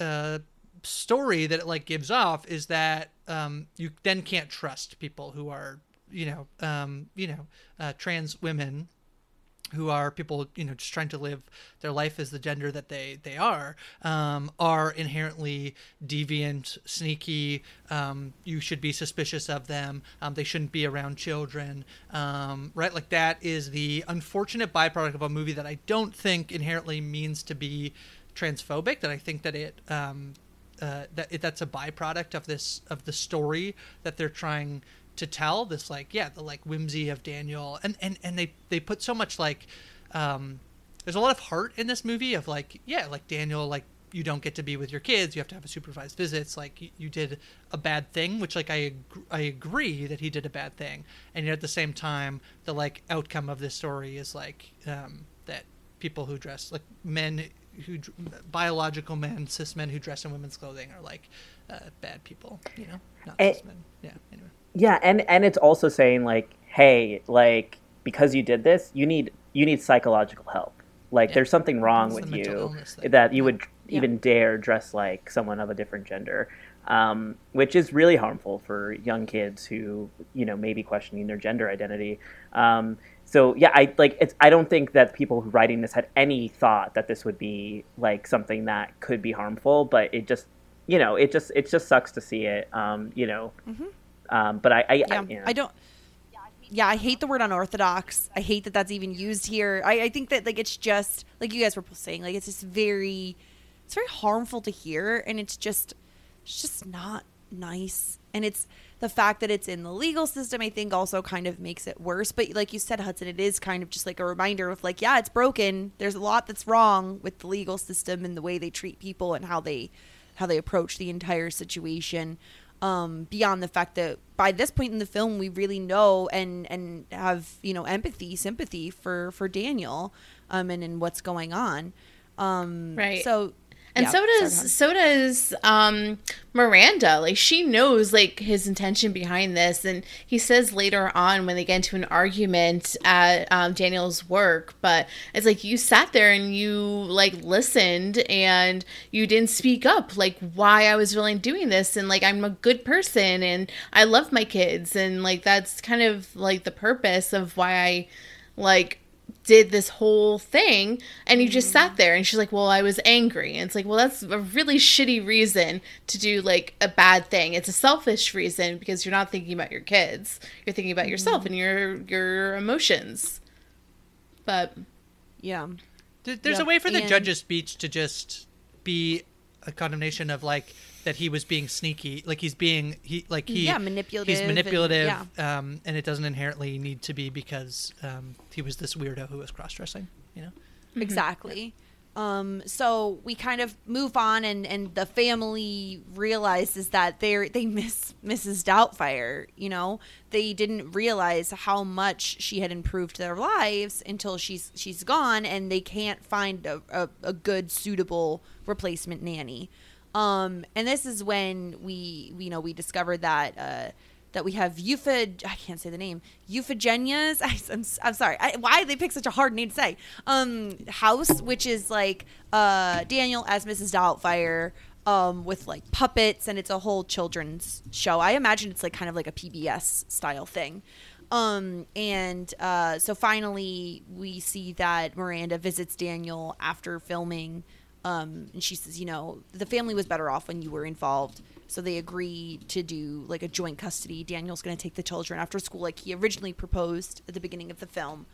uh, story that it like gives off is that um, you then can't trust people who are you know um, you know uh, trans women who are people you know just trying to live their life as the gender that they they are um, are inherently deviant sneaky um, you should be suspicious of them um, they shouldn't be around children um, right? Like that is the unfortunate byproduct of a movie that i don't think inherently means to be transphobic that i think that it um, uh, that it, that's a byproduct of this of the story that they're trying to tell this like yeah the like whimsy of daniel. And and and they they put so much like um there's a lot of heart in this movie of like yeah like daniel like you don't get to be with your kids. You have to have a supervised visits like you, you did a bad thing which like I, ag- I agree that he did a bad thing. And yet at the same time the like outcome of this story is like um that people who dress like men who biological men cis men who dress in women's clothing are like uh, bad people you know not and, cis men. Yeah yeah and and it's also saying like hey like because you did this you need you need psychological help like yeah. there's something wrong it's with you that you would yeah. even dare dress like someone of a different gender um, which is really harmful for young kids who you know may be questioning their gender identity um, so yeah i like it's i don't think that people who writing this had any thought that this would be like something that could be harmful but it just you know it just it just sucks to see it um, you know mm-hmm. Um, but I, I, yeah, I, you know. I don't. Yeah, I hate the word unorthodox. I hate that that's even used here. I, I think that like it's just like you guys were saying, like it's just very, it's very harmful to hear, and it's just, it's just not nice. And it's the fact that it's in the legal system. I think also kind of makes it worse. But like you said, Hudson, it is kind of just like a reminder of like, yeah, it's broken. There's a lot that's wrong with the legal system and the way they treat people and how they, how they approach the entire situation um, beyond the fact that by this point in the film we really know and and have you know empathy sympathy for for daniel um and and what's going on. Um right. so and yeah, so does so does um, Miranda. Like she knows like his intention behind this, and he says later on when they get into an argument at um, Daniel's work. But it's like you sat there and you like listened and you didn't speak up, like why I was really doing this, and like I'm a good person and I love my kids, and like that's kind of like the purpose of why I like did this whole thing and you just sat mm-hmm. there and she's like well i was angry. And it's like well that's a really shitty reason to do like a bad thing. It's a selfish reason because you're not thinking about your kids. You're thinking about yourself mm-hmm. and your your emotions. But yeah. There's yep. a way for the and... judge's speech to just be a condemnation of like that he was being sneaky like he's being he like he yeah manipulative he's manipulative and, yeah. um and it doesn't inherently need to be because um he was this weirdo who was cross-dressing you know mm-hmm. exactly Um, so we kind of move on, and, and the family realizes that they're they miss Mrs. Doubtfire. You know, they didn't realize how much she had improved their lives until she's she's gone, and they can't find a, a, a good suitable replacement nanny. Um, and this is when we, you know, we discovered that uh, that we have Euphid. I can't say the name. Euphegenia's. I, am I'm sorry. I, why they pick such a hard name to say? Um, house, which is like uh, Daniel as Mrs. Doubtfire. Um, with like puppets and it's a whole children's show. I imagine it's like kind of like a PBS style thing. Um, and uh, so finally, we see that Miranda visits Daniel after filming um, and she says, you know, the family was better off when you were involved. So they agree to do like a joint custody. Daniel's going to take the children after school, like he originally proposed at the beginning of the film.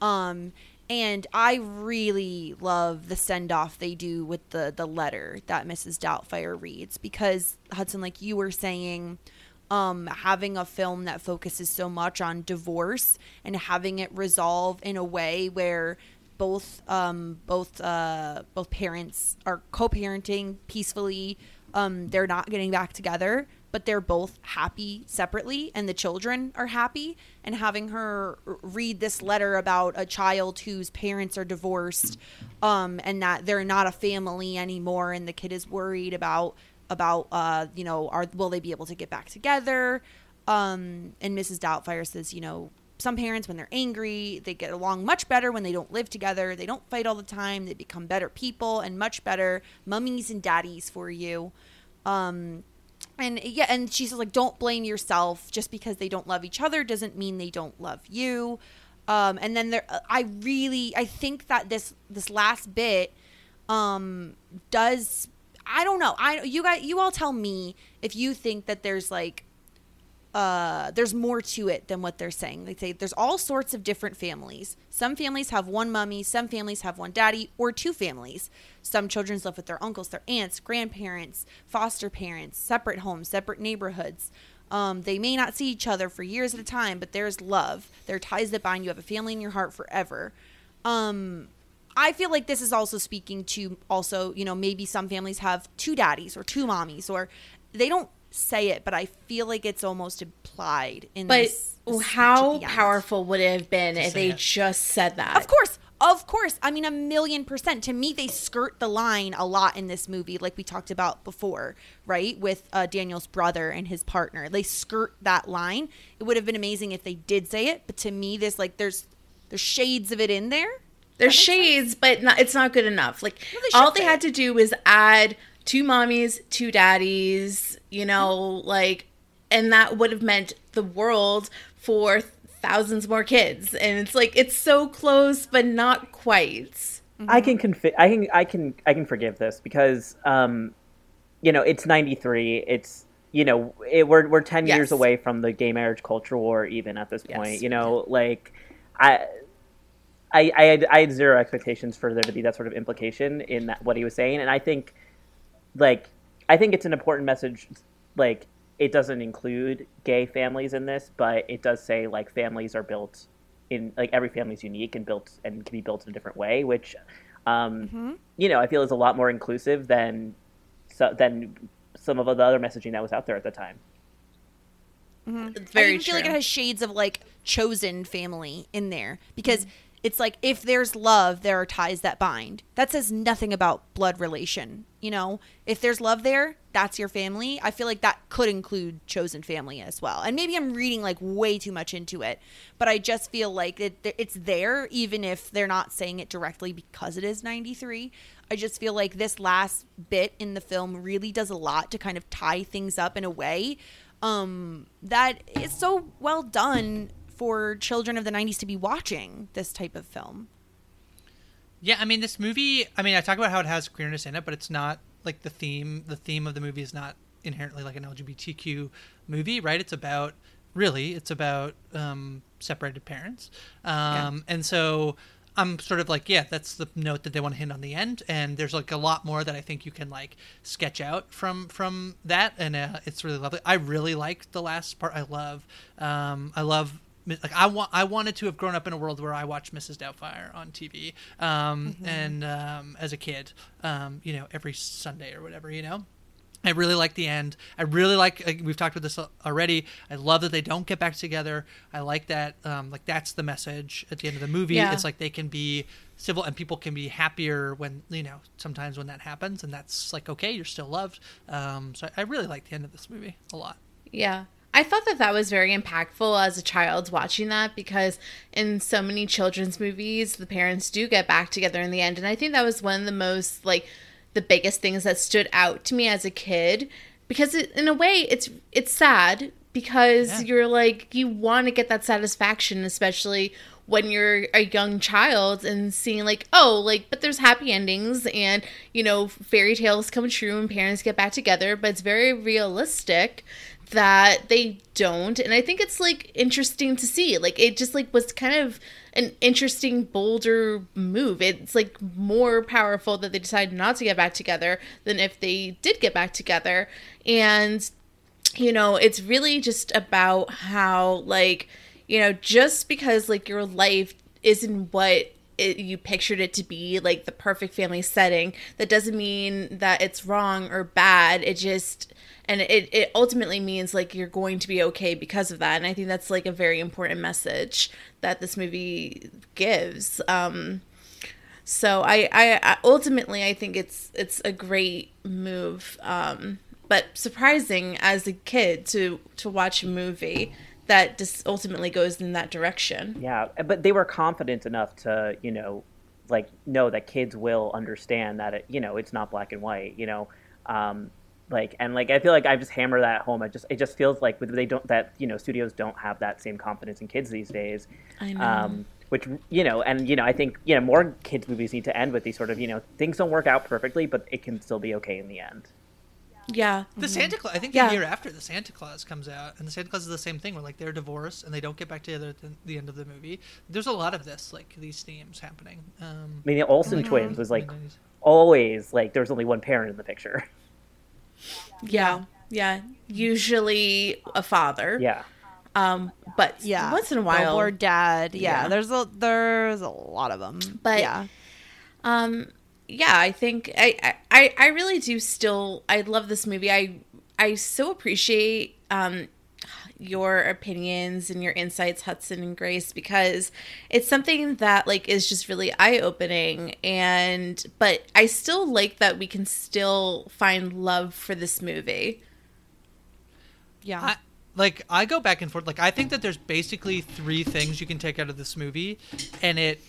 Um, and I really love the send off they do with the the letter that Mrs. Doubtfire reads because Hudson, like you were saying, um, having a film that focuses so much on divorce and having it resolve in a way where both um, both uh, both parents are co-parenting peacefully. Um, they're not getting back together, but they're both happy separately, and the children are happy. And having her read this letter about a child whose parents are divorced, um, and that they're not a family anymore, and the kid is worried about about uh, you know, are will they be able to get back together? Um, and Mrs. Doubtfire says, you know, some parents when they're angry they get along much better when they don't live together. They don't fight all the time. They become better people and much better mummies and daddies for you. Um and yeah and she says like don't blame yourself. Just because they don't love each other doesn't mean they don't love you. Um and then there i really i think that this this last bit um does i don't know. I you guys you all tell me if you think that there's like uh, there's more to it than what they're saying. They say there's all sorts of different families. Some families have one mummy, some families have one daddy, or two families. Some children live with their uncles, their aunts, grandparents, foster parents, separate homes, separate neighborhoods. Um, they may not see each other for years at a time, but there's love. There are ties that bind. You have a family in your heart forever. Um, I feel like this is also speaking to also, you know, maybe some families have two daddies or two mommies, or they don't say it, but I feel like it's almost implied in but this. this how powerful would it have been if they it. just said that? Of course. Of course. I mean, a million percent. To me, they skirt the line a lot in this movie, like we talked about before, right? With uh, Daniel's brother and his partner. They skirt that line. It would have been amazing if they did say it, but to me, this, like, there's there's shades of it in there. There's shades, but not, it's not good enough. Like No, they all they say had it. to do was add two mommies, two daddies, you know, like and that would have meant the world for thousands more kids. And it's like it's so close but not quite. I can confi- I can I can I can forgive this because um, you know it's '93. It's you know it, we're we're ten Yes. years away from the gay marriage culture war even at this Yes. point. You know, like I. I, I, had, I had zero expectations for there to be that sort of implication in that, what he was saying, and I think, like, I think it's an important message. Like, it doesn't include gay families in this, but it does say like families are built in like every family is unique and built and can be built in a different way, which, um, you know, I feel is a lot more inclusive than so, than some of the other messaging that was out there at the time. It's I very even feel like it has shades of like chosen family in there because Mm-hmm. It's like if there's love, there are ties that bind. That says nothing about blood relation. You know, if there's love there, that's your family. I feel like that could include chosen family as well. And maybe I'm reading like way too much into it, but I just feel like it, it's there even if they're not saying it directly because it is 93. I just feel like this last bit in the film really does a lot to kind of tie things up in a way um, that is so well done for children of the 90s to be watching this type of film. Yeah, I mean this movie. I mean, I talk about how it has queerness in it, but it's not like the theme. The theme of the movie is not inherently like an LGBTQ movie, right? It's about really, it's about um, separated parents, um, and so I'm sort of like, yeah, that's the note that they want to hit on the end, and there's like a lot more that I think you can like sketch out from from that, and uh, it's really lovely. I really like the last part. I love, um, I love like I want I wanted to have grown up in a world where I watched Mrs. Doubtfire on TV um, and um, as a kid um, you know every Sunday or whatever you know I really like the end. I really like. uh, We've talked about this already. I love that they don't get back together. I like that. Um, like that's the message at the end of the movie. Yeah. It's like they can be civil and people can be happier when you know sometimes when that happens, and that's like okay, you're still loved. Um, so I really like the end of this movie a lot. Yeah. I thought that that was very impactful as a child watching that because in so many children's movies, the parents do get back together in the end. And I think that was one of the most, like, the biggest things that stood out to me as a kid because it, in a way it's it's sad because Yeah. you're like you want to get that satisfaction especially when you're a young child and seeing like oh like but there's happy endings and you know fairy tales come true and parents get back together but it's very realistic that they don't. And i think it's like interesting to see. Like it just like was kind of an interesting bolder move. It's like more powerful that they decided not to get back together than if they did get back together. And you know it's really just about how like you know just because like your life isn't what it, you pictured it to be like the perfect family setting that doesn't mean that it's wrong or bad. It just and it, it ultimately means like you're going to be okay because of that. And i think that's like a very important message that this movie gives. Um so I, I I ultimately I think it's it's a great move, um, but surprising as a kid to to watch a movie that just ultimately goes in that direction. Yeah, but they were confident enough to, you know, like know that kids will understand that it, you know, it's not black and white, you know, um, like and like I feel like I just hammer that home. I just it just feels like they don't that you know studios don't have that same confidence in kids these days. I know. Um, which you know, and you know, I think you know more kids movies need to end with these sort of you know things don't work out perfectly, but it can still be okay in the end. Yeah, The Santa Claus. I think Yeah. the year after the Santa Claus comes out, and the Santa Claus is the same thing. Where like they're divorced and they don't get back together at the, the end of the movie. There's a lot of this, like these themes happening. Um, I mean, the Olsen Mhm. twins was like always like there's only one parent in the picture. yeah, yeah. Usually a father. Yeah. Um, but Yeah, once in a while, or dad. Yeah, Yeah. there's a there's a lot of them. But- yeah, um yeah i think I, I i really do still i love this movie i i so appreciate um your opinions and your insights hudson and grace because it's something that like is just really eye-opening and but i still like that we can still find love for this movie yeah. I, like I go back and forth. Like I think that there's basically three things you can take out of this movie, and it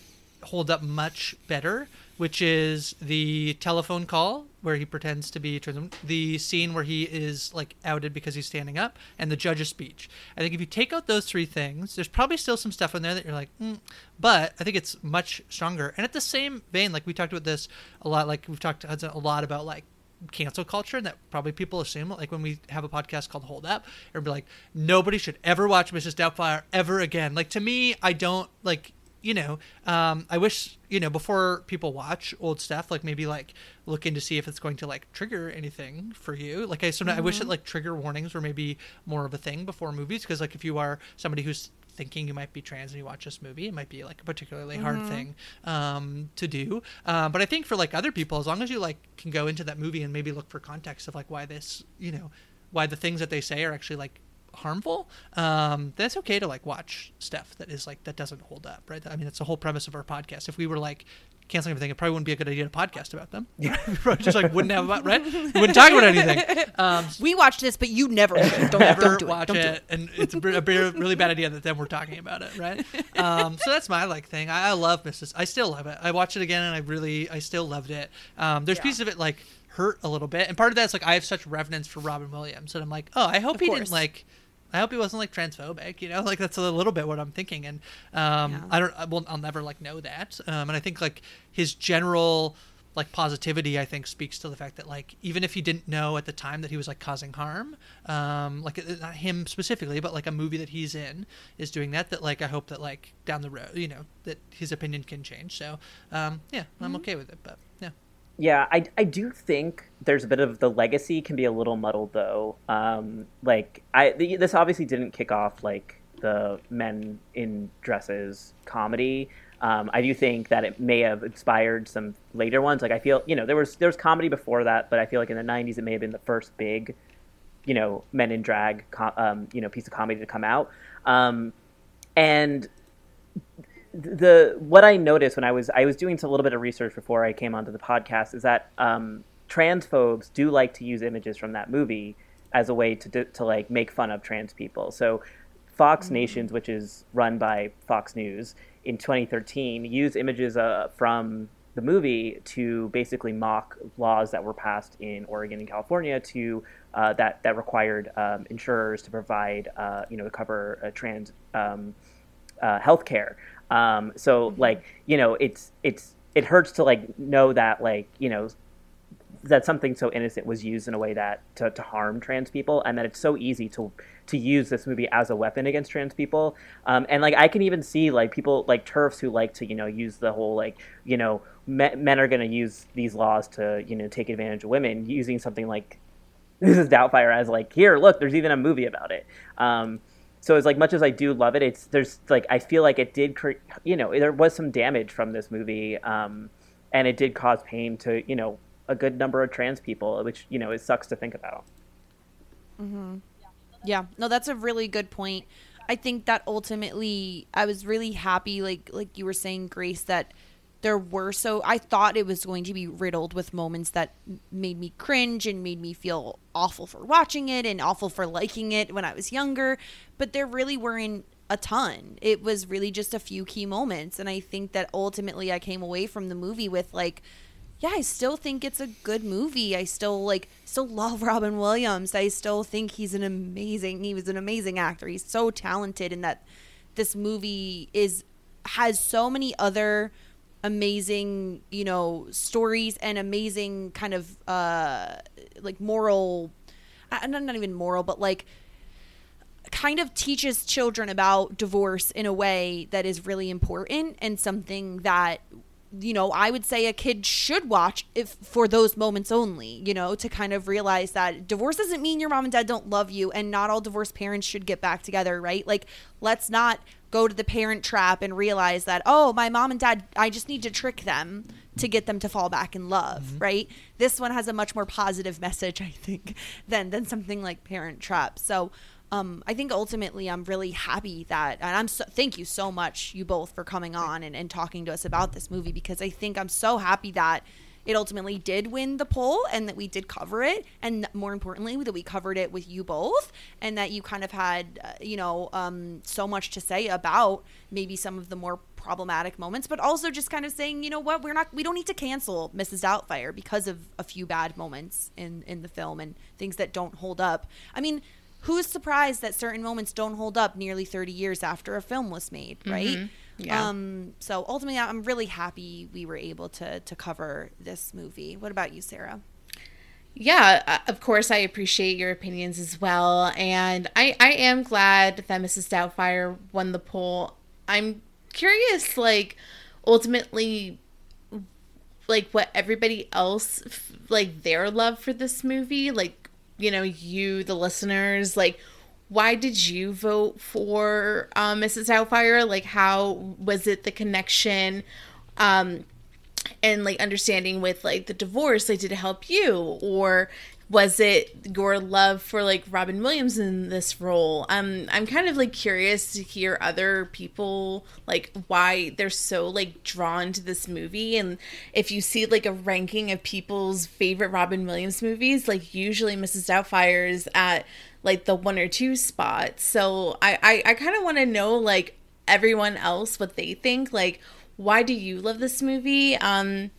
hold up much better. Which is the telephone call where he pretends to be the scene where he is like outed because he's standing up, and the judge's speech. I think if you take out those three things, there's probably still some stuff in there that you're like, mm, but I think it's much stronger. And at the same vein, like we talked about this a lot. Like we've talked a lot about like cancel culture and that probably people assume like when we have a podcast called hold up it'll be like nobody should ever watch mrs doubtfire ever again like to me i don't like you know um i wish you know before people watch old stuff like maybe like looking to see if it's going to like trigger anything for you. Like i sometimes i wish that like trigger warnings were maybe more of a thing before movies because like if you are somebody who's thinking you might be trans and you watch this movie, it might be like a particularly hard thing um, to do. Uh, but I think for like other people, as long as you like can go into that movie and maybe look for context of like why this, you know, why the things that they say are actually like harmful, um, that's okay to like watch stuff that is like that doesn't hold up, right? I mean, that's the whole premise of our podcast. If we were like canceling everything, it probably wouldn't be a good idea to podcast about them. we probably just like wouldn't have about right. Wouldn't talk about anything. Um, we watched this, but you never don't, never don't do watch it. Don't it, do it. and it's a, br- a br- really bad idea that then we're talking about it, right? Um, so that's my like thing. I, I love Mrs. I still love it. I watched it again, and I really, I still loved it. Um, there's pieces of it like hurt a little bit, and part of that's like I have such reverence for Robin Williams, and I'm like, oh, I hope he course. didn't like. I hope he wasn't like transphobic, you know, like that's a little bit what I'm thinking, and um, Yeah. I don't, I will, I'll never like know that, um, and I think like his general like positivity i think speaks to the fact that like even if he didn't know at the time that he was like causing harm um like not him specifically but like a movie that he's in is doing that that like i hope that like down the road you know that his opinion can change so um yeah i'm okay with it but yeah I, I do think there's a bit of the legacy can be a little muddled though. Um, like I th- this obviously didn't kick off like the men in dresses comedy. Um, I do think that it may have inspired some later ones. Like I feel, you know, there was there was comedy before that, but I feel like in the '90s it may have been the first big, you know, men in drag, co- um, you know, piece of comedy to come out. Um, and the what I noticed when I was I was doing a little bit of research before I came onto the podcast is that um, transphobes do like to use images from that movie as a way to do, to like make fun of trans people. So Fox Nations, which is run by Fox News, in 2013 used images uh, from the movie to basically mock laws that were passed in Oregon and California to uh, that that required um, insurers to provide uh, you know to cover uh, trans um, uh, health care. Um, so like you know it's it's it hurts to like know that like you know that something so innocent was used in a way that to, to harm trans people and that it's so easy to to use this movie as a weapon against trans people. Um, and like i can even see like people like TERFs who like to you know use the whole like you know me- men are going to use these laws to you know take advantage of women using something like this is doubtfire as like here look there's even a movie about it. Um, so as like much as i do love it it's there's like i feel like it did cre- you know there was some damage from this movie um, and it did cause pain to you know a good number of trans people, which you know it sucks to think about. Hmm. Yeah, no, that's a really good point. I think that ultimately, I was really happy, like like you were saying, Grace, that there were so. I thought it was going to be riddled with moments that made me cringe and made me feel awful for watching it and awful for liking it when I was younger. But there really weren't a ton. It was really just a few key moments, and I think that ultimately I came away from the movie with like yeah, I still think it's a good movie. I still like still love Robin Williams. I still think he's an amazing he was an amazing actor. He's so talented and that this movie is has so many other amazing, you know, stories and amazing kind of uh like moral not, not even moral, but like kind of teaches children about divorce in a way that is really important and something that you know i would say a kid should watch if for those moments only you know to kind of realize that divorce doesn't mean your mom and dad don't love you and not all divorced parents should get back together right? Like let's not go to the parent trap and realize that oh my mom and dad i just need to trick them to get them to fall back in love mm-hmm. right? This one has a much more positive message i think than than something like parent trap. So um, I think ultimately I'm really happy that, and I'm so, thank you so much, you both, for coming on and, and talking to us about this movie because I think I'm so happy that it ultimately did win the poll and that we did cover it, and more importantly, that we covered it with you both, and that you kind of had, uh, you know, um, so much to say about maybe some of the more problematic moments, but also just kind of saying, you know what, we're not, we don't need to cancel Mrs. Doubtfire because of a few bad moments in in the film and things that don't hold up. I mean who's surprised that certain moments don't hold up nearly 30 years after a film was made right Yeah. um so ultimately i'm really happy we were able to to cover this movie what about you sarah Yeah, uh, of course, I appreciate your opinions as well. And I, I am glad that Mrs. Doubtfire won the poll. I'm curious, like, ultimately, like, what everybody else, like, their love for this movie, like, you know, you, the listeners, like, why did you vote for um, Mrs. Doubtfire? Like, how was it the connection? Um, and like understanding with like the divorce like did it help you or was it your love for like robin williams in this role? Um i'm kind of like curious to hear other people like why they're so like drawn to this movie. And if you see like a ranking of people's favorite robin williams movies like usually mrs doubtfire is at like the one or two spot. So i i, I kind of want to know like everyone else what they think. Like why do you love this movie? Um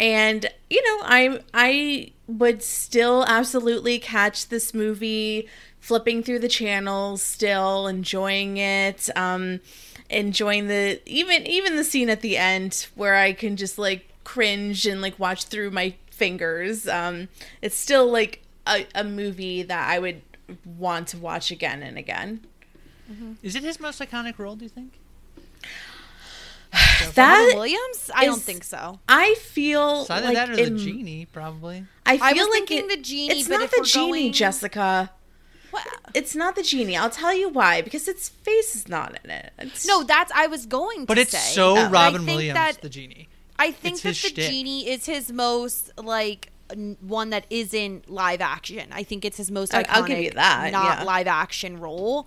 and you know i i would still absolutely catch this movie flipping through the channels still enjoying it um enjoying the even even the scene at the end where i can just like cringe and like watch through my fingers um it's still like a, a movie that i would want to watch again and again Is it his most iconic role? Do you think? That Robin williams i don't think so i feel It's either like that or in- the genie, probably. I feel I was like thinking it- the genie, It's but not if the we're genie, going- Jessica. What? It's not the genie. I'll tell you why. Because its face is not in it. It's, No, that's I was going to But it's say. so I Robin think Williams, that- the genie. I think It's that the shtick. genie is his most like one that isn't live action. I think it's his most I- iconic, I'll give you that, not yeah. live action role.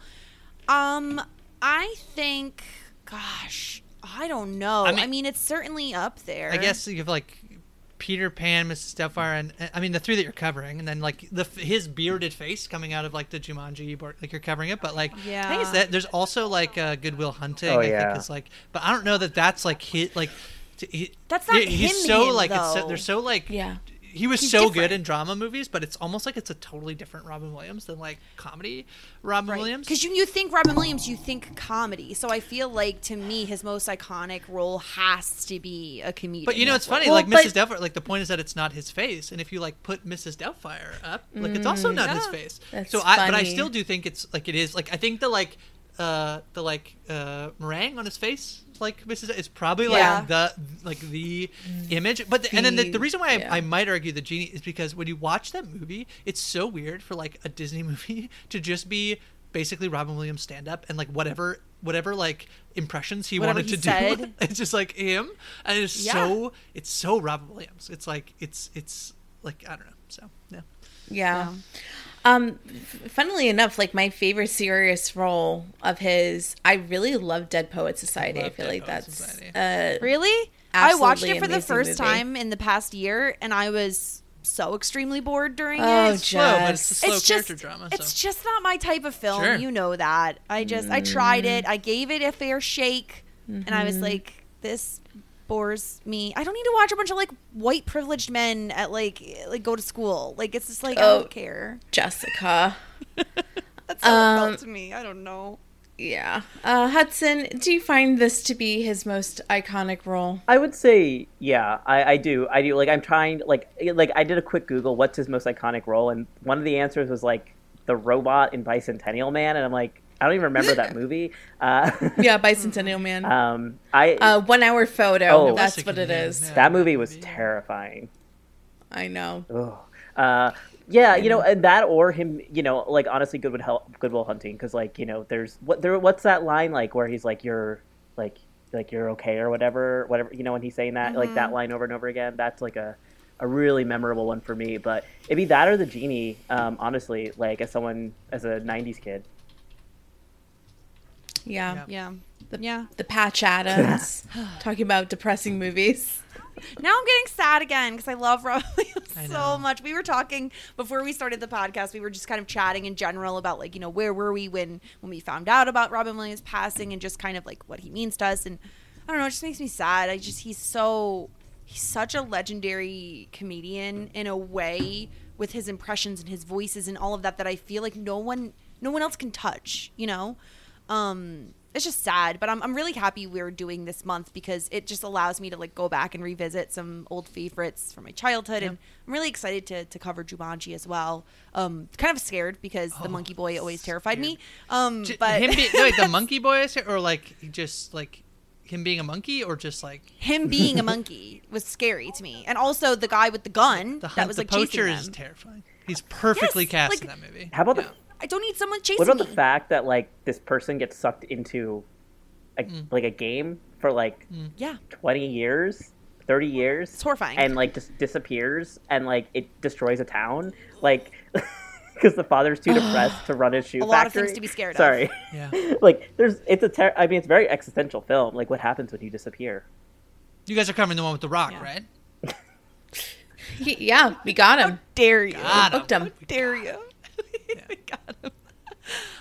Um, I think, gosh, I don't know. I I mean, mean- it's certainly up there. I guess you have like Peter Pan, Mrs. Doubtfire, and and- I mean the three that you're covering, and then like the his bearded face coming out of like the Jumanji, board, like you're covering it. But like, I think it's Yeah. that. There's also like uh, Goodwill Hunting. Oh, I yeah. think is like, but I don't know that that's like hit like. He, That's not he- He's him, so him, like it's so, they're so like Yeah. He was He's so different. good in drama movies, but it's almost like it's a totally different Robin Williams than like comedy Robin Williams. Because you, you think Robin Williams, you think comedy. So I feel like to me, his most iconic role has to be a comedian. But you know, it's funny. Well, like but- Mrs. Doubtfire, like the point is that it's not his face, and if you like put Mrs. Doubtfire up, like it's also mm. not his ah. face. That's so, I, but I still do think it's like it is. Like I think the like uh the like uh meringue on his face, like Mrs. is probably like Yeah. the like the image. But the, and then the, the The- reason why I, yeah. I might argue the genie is because when you watch that movie, it's so weird for like a Disney movie to just be basically Robin Williams stand up and like whatever whatever like impressions he Whatever wanted he to said. do it's just like him and it's Yeah. so it's so Robin Williams it's like it's it's like I don't know so yeah Yeah. Um, funnily enough, like my favorite serious role of his, I really love Dead Poet Society. I, love feel Dead like Poet that's uh, Really? I watched it for the first movie. time in the past year, and I was so extremely bored during Oh, it. it's slow it's a slow it's character just, drama it's just not my type of film. Sure. You know that. I just, I tried Mm. it. I gave it a fair shake, and I Mm-hmm. was like, this bores me. I don't need to watch a bunch of like white privileged men at like, like go to school. Like it's just like I Oh. don't care. Jessica. That's how it Um, felt to me. I don't know. Yeah. Uh, Hudson, do you find this to be his most iconic role? I would say, yeah, I, I do. I do. Like, I'm trying, like, like I did a quick Google, what's his most iconic role, and one of the answers was like the robot in Bicentennial Man, and I'm like, I don't even remember that movie. Uh, Yeah, Bicentennial Man. um, I uh, one hour photo. Oh. that's what it is. man, that movie was terrifying. I know. Ugh. Uh, yeah, you know, and that or him, you know, like honestly, Goodwill Hel- Goodwill Hunting, because like you know, there's what there. What's that line like where he's like, "You're like, like you're okay" or whatever, whatever. You know, when he's saying that, like that line over and over again. That's like a a really memorable one for me. But it'd be that or the genie. Um, honestly, like as someone as a '90s kid. Yeah. Yeah. yeah. The Patch Adams talking about depressing movies. Now I'm getting sad again because I love Robin Williams I so much. We were talking before we started the podcast. We were just kind of chatting in general about like you know where were we when when we found out about Robin Williams passing and just kind of like what he means to us. And I don't know, it just makes me sad. I just he's so he's such a legendary comedian in a way with his impressions and his voices and all of that that I feel like no one no one else can touch. You know. Um, it's just sad, but I'm, I'm really happy we're doing this month because it just allows me to like go back and revisit some old favorites from my childhood, and I'm really excited to, to cover Jumanji as well. Um, kind of scared because the Monkey Boy always terrified me. Um, J- but him be, no, wait, the monkey boy is here, or like just like him being a monkey, or just like him being a monkey was scary to me, and also the guy with the gun the that hunt, was the like poacher chasing is them. terrifying. He's perfectly Yes, cast like- in that movie. How about Yeah. the I don't need someone chasing me. What about me. the fact that like this person gets sucked into a, mm. like a game for like mm. yeah, 20 years 30 years It's horrifying. and like just disappears and like it destroys a town like because the father's too depressed to run his shoe A lot of factory things to be scared of. sorry Yeah. like there's it's a ter- i mean it's a very existential film like what happens when you disappear You guys are covering the one with the Rock, Yeah. right? Y- Yeah, we got him. dare you? Got him. Booked him. dare you? We got him.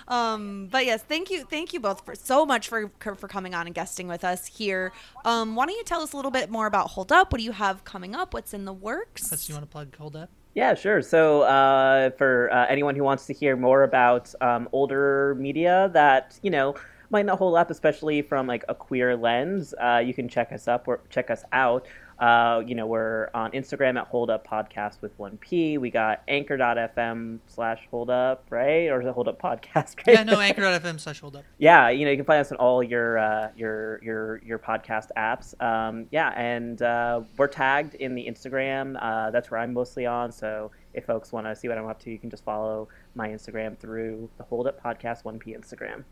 Um, but yes, thank you, thank you both for so much for for coming on and guesting with us here. Um, why don't you tell us a little bit more about Hold Up? What do you have coming up? What's in the works? Let's you want to plug Hold Up? Yeah, sure. So, uh, for uh, anyone who wants to hear more about um, older media that you know might not hold up, especially from like a queer lens, uh, you can check us up or check us out. Uh, you know, we're on Instagram at Hold Up Podcast with one P. We got Anchor.fm slash Hold Up, right? Or is it Hold Up Podcast? Right? Yeah, no, Anchor.fm slash Hold Up. yeah, you know, you can find us on all your uh, your your your podcast apps. Um, yeah, and uh, we're tagged in the Instagram. Uh, that's where I'm mostly on. So if folks want to see what I'm up to, you can just follow my Instagram through the Hold Up Podcast 1P Instagram.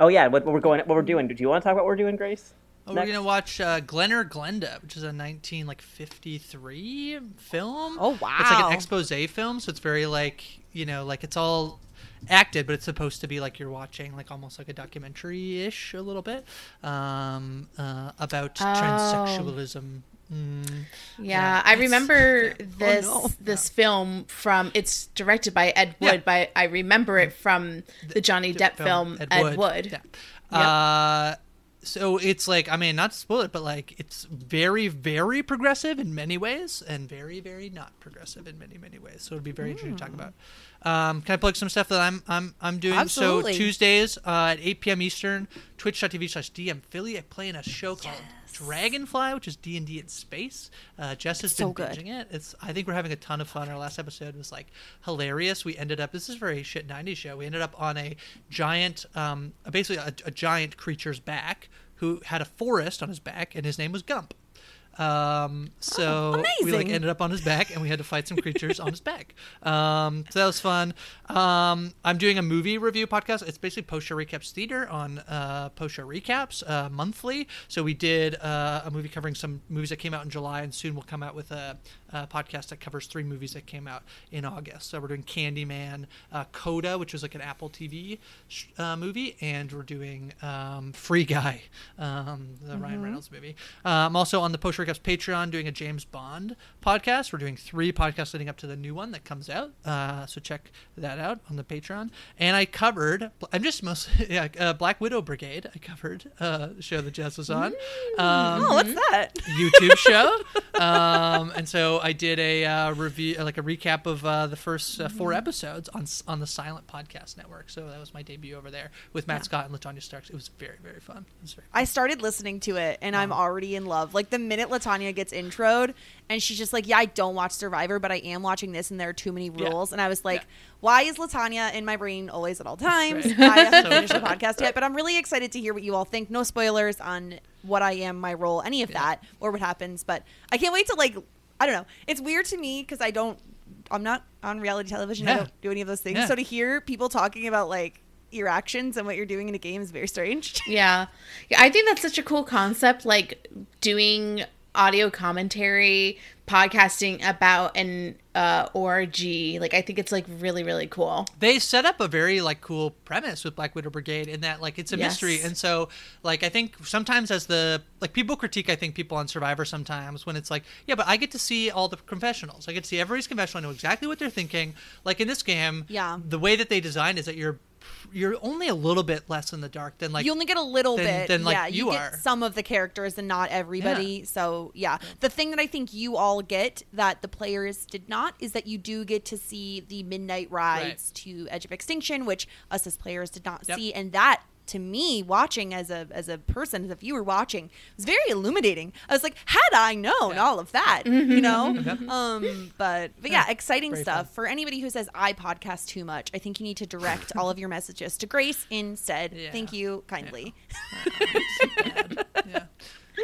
Oh yeah, what, what we're going, what we're doing. Do you want to talk about what we're doing, Grace? Oh, Next? we're gonna watch uh, Glen or Glenda, which is a 19 like 53 film. Oh, wow! It's like an expose film, so it's very like you know like it's all acted, but it's supposed to be like you're watching like almost like a documentary ish a little bit um, uh, about Oh. transsexualism. Mm. Yeah, I remember yeah. this Oh, no. this film from it's directed by Ed Wood, Yeah. but I remember it from the Johnny Depp film, Ed, Wood. Yeah. Uh, so it's like I mean, not to spoil it, but like it's very, very progressive in many ways, and very, very not progressive in many, many ways. So it'd be very interesting to talk about. Um, can I plug some stuff that I'm I'm I'm doing? Absolutely. So Tuesdays uh, at 8 p.m. Eastern, Twitch.tv/slash DM Philly. I play in a show called Dragonfly, which is D and D in space. Uh, Jess has So been good. binging it. It's I think we're having a ton of fun. Our last episode was like hilarious. We ended up this is a very shit '90s show. We ended up on a giant, um, basically a, a giant creature's back who had a forest on his back, and his name was Gump. Um, so we like ended up on his back, and we had to fight some creatures on his back. Um, so that was fun. Um, I'm doing a movie review podcast. It's basically post show recaps theater on uh, post show recaps uh, monthly. So we did uh, a movie covering some movies that came out in July, and soon we'll come out with a, a podcast that covers three movies that came out in August. So we're doing Candyman, uh, Coda, which was like an Apple TV sh- uh, movie, and we're doing um, Free Guy, um, the Ryan Reynolds movie. Uh, I'm also on the Post Recaps Patreon doing a James Bond podcast. We're doing three podcasts leading up to the new one that comes out. Uh, so check that out on the Patreon. And I covered, I'm just mostly, yeah, uh, Black Widow Brigade. I covered uh, the show that Jess was on. Um, Oh, what's that? YouTube show. Um, and so I did a uh, review, like a recap of uh, the first uh, four episodes on on the Silent Podcast Network. So that was my debut over there with Matt Scott and Latanya Starks. It was very very fun. Very I started listening to it and I'm already in love. Like the minute Latanya gets introed and she's just like, "Yeah, I don't watch Survivor, but I am watching this, and there are too many Yeah. rules." And I was like, Yeah. "Why is Latanya in my brain always at all times?" Right. I haven't So finished the fun. podcast yet, but I'm really excited to hear what you all think. No spoilers on what I am, my role, any of that, or what happens. But I can't wait to like. I don't know. It's weird to me because I don't. I'm not on reality television. I don't do any of those things. Yeah. So to hear people talking about like your actions and what you're doing in a game is very strange. Yeah. Yeah, I think that's such a cool concept like doing audio commentary, podcasting about an uh org. Like I think it's like really really cool. they set up a very like cool premise with Black Widow Brigade in that like it's a Yes. mystery, and so like I think sometimes as the like people critique I think people on Survivor sometimes when it's like yeah, but I get to see all the confessionals. I get to see everybody's confessional. I know exactly what they're thinking. Like in this game, Yeah. the way that they designed is that you're you're only a little bit less in the dark than like you only get a little than- bit. than, like, yeah, you you, get are. some of the characters and not everybody. So yeah, the thing that I think you all get that the players did not is that you do get to see the midnight rides to Edge of Extinction, which us as players did not Yep. see, and that. To me, watching as a as a person, as a viewer watching, it was very illuminating. I was like, had I known Yeah. all of that, you know. um, but but yeah, exciting stuff fun. for anybody who says I podcast too much. I think you need to direct all of your messages to Grace instead. Yeah. Thank you kindly.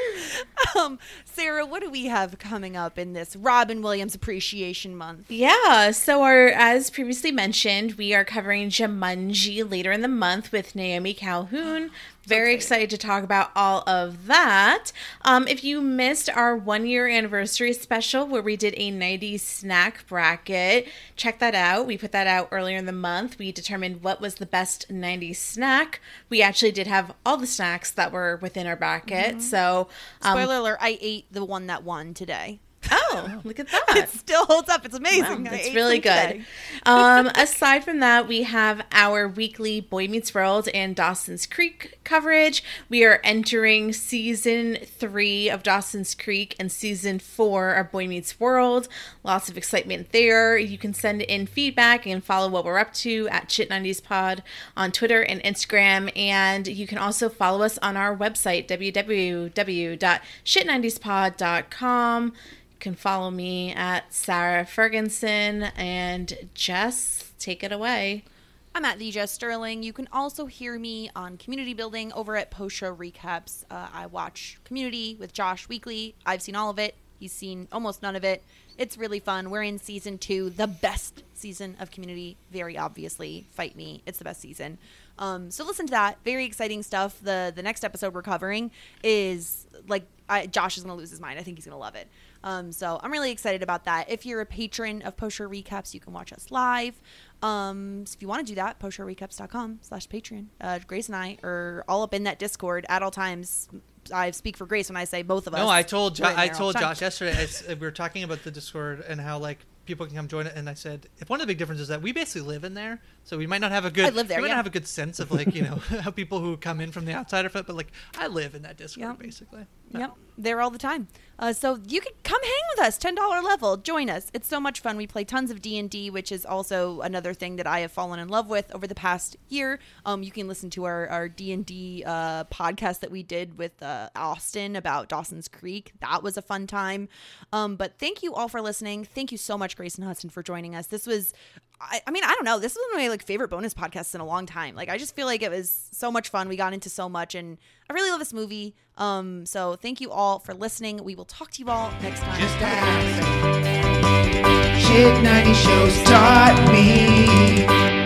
Um, Sarah, what do we have coming up in this Robin Williams Appreciation Month? Yeah, so our as previously mentioned, we are covering Jumanji later in the month with Naomi Calhoun. Very excited to talk about all of that. Um, if you missed our one year anniversary special where we did a 90s snack bracket, check that out. We put that out earlier in the month. We determined what was the best 90s snack. We actually did have all the snacks that were within our bracket. So, um, Spoiler alert: I ate the one that won today. Oh, look at that. It still holds up. It's amazing. Wow, I that's really good. um, aside from that, we have our weekly Boy Meets World and Dawson's Creek coverage. We are entering season three of Dawson's Creek and season four of Boy Meets World. Lots of excitement there. You can send in feedback and follow what we're up to at Shit90spod on Twitter and Instagram. And you can also follow us on our website, www.shit90spod.com. Can follow me at Sarah Ferguson and Jess. Take it away. I'm at the Jess Sterling. You can also hear me on Community Building over at Post Show Recaps. Uh, I watch Community with Josh weekly. I've seen all of it. He's seen almost none of it. It's really fun. We're in season two, the best season of Community. Very obviously, fight me. It's the best season. Um, so listen to that. Very exciting stuff. The the next episode we're covering is like I, Josh is gonna lose his mind. I think he's gonna love it. Um, so I'm really excited about that. If you're a patron of Post Show Recaps, you can watch us live. Um, so if you want to do that, postshowrecaps.com slash Patreon. Uh, Grace and I are all up in that Discord at all times. I speak for Grace when I say both of us. No, I told jo- I told. Josh yesterday. I we were talking about the Discord and how like people can come join it, and I said if one of the big differences is that we basically live in there, so we might not have a good I live there, we might yeah. not have a good sense of like you know how people who come in from the outside are, fit, but like I live in that Discord Yep. basically. Yep, there all the time. Uh, so you can come hang with us, ten dollar level. Join us. It's so much fun. We play tons of D and D, which is also another thing that I have fallen in love with over the past year. Um, you can listen to our D and D uh, podcast that we did with uh, Austin about Dawson's Creek. That was a fun time. Um, but thank you all for listening. Thank you so much, Grace and Hudson, for joining us. This was. I, I mean, I don't know. This was one of my like favorite bonus podcasts in a long time. Like, I just feel like it was so much fun. We got into so much, and I really love this movie. Um, so thank you all for listening. We will talk to you all next time. Just ask. Shit 90 shows taught me.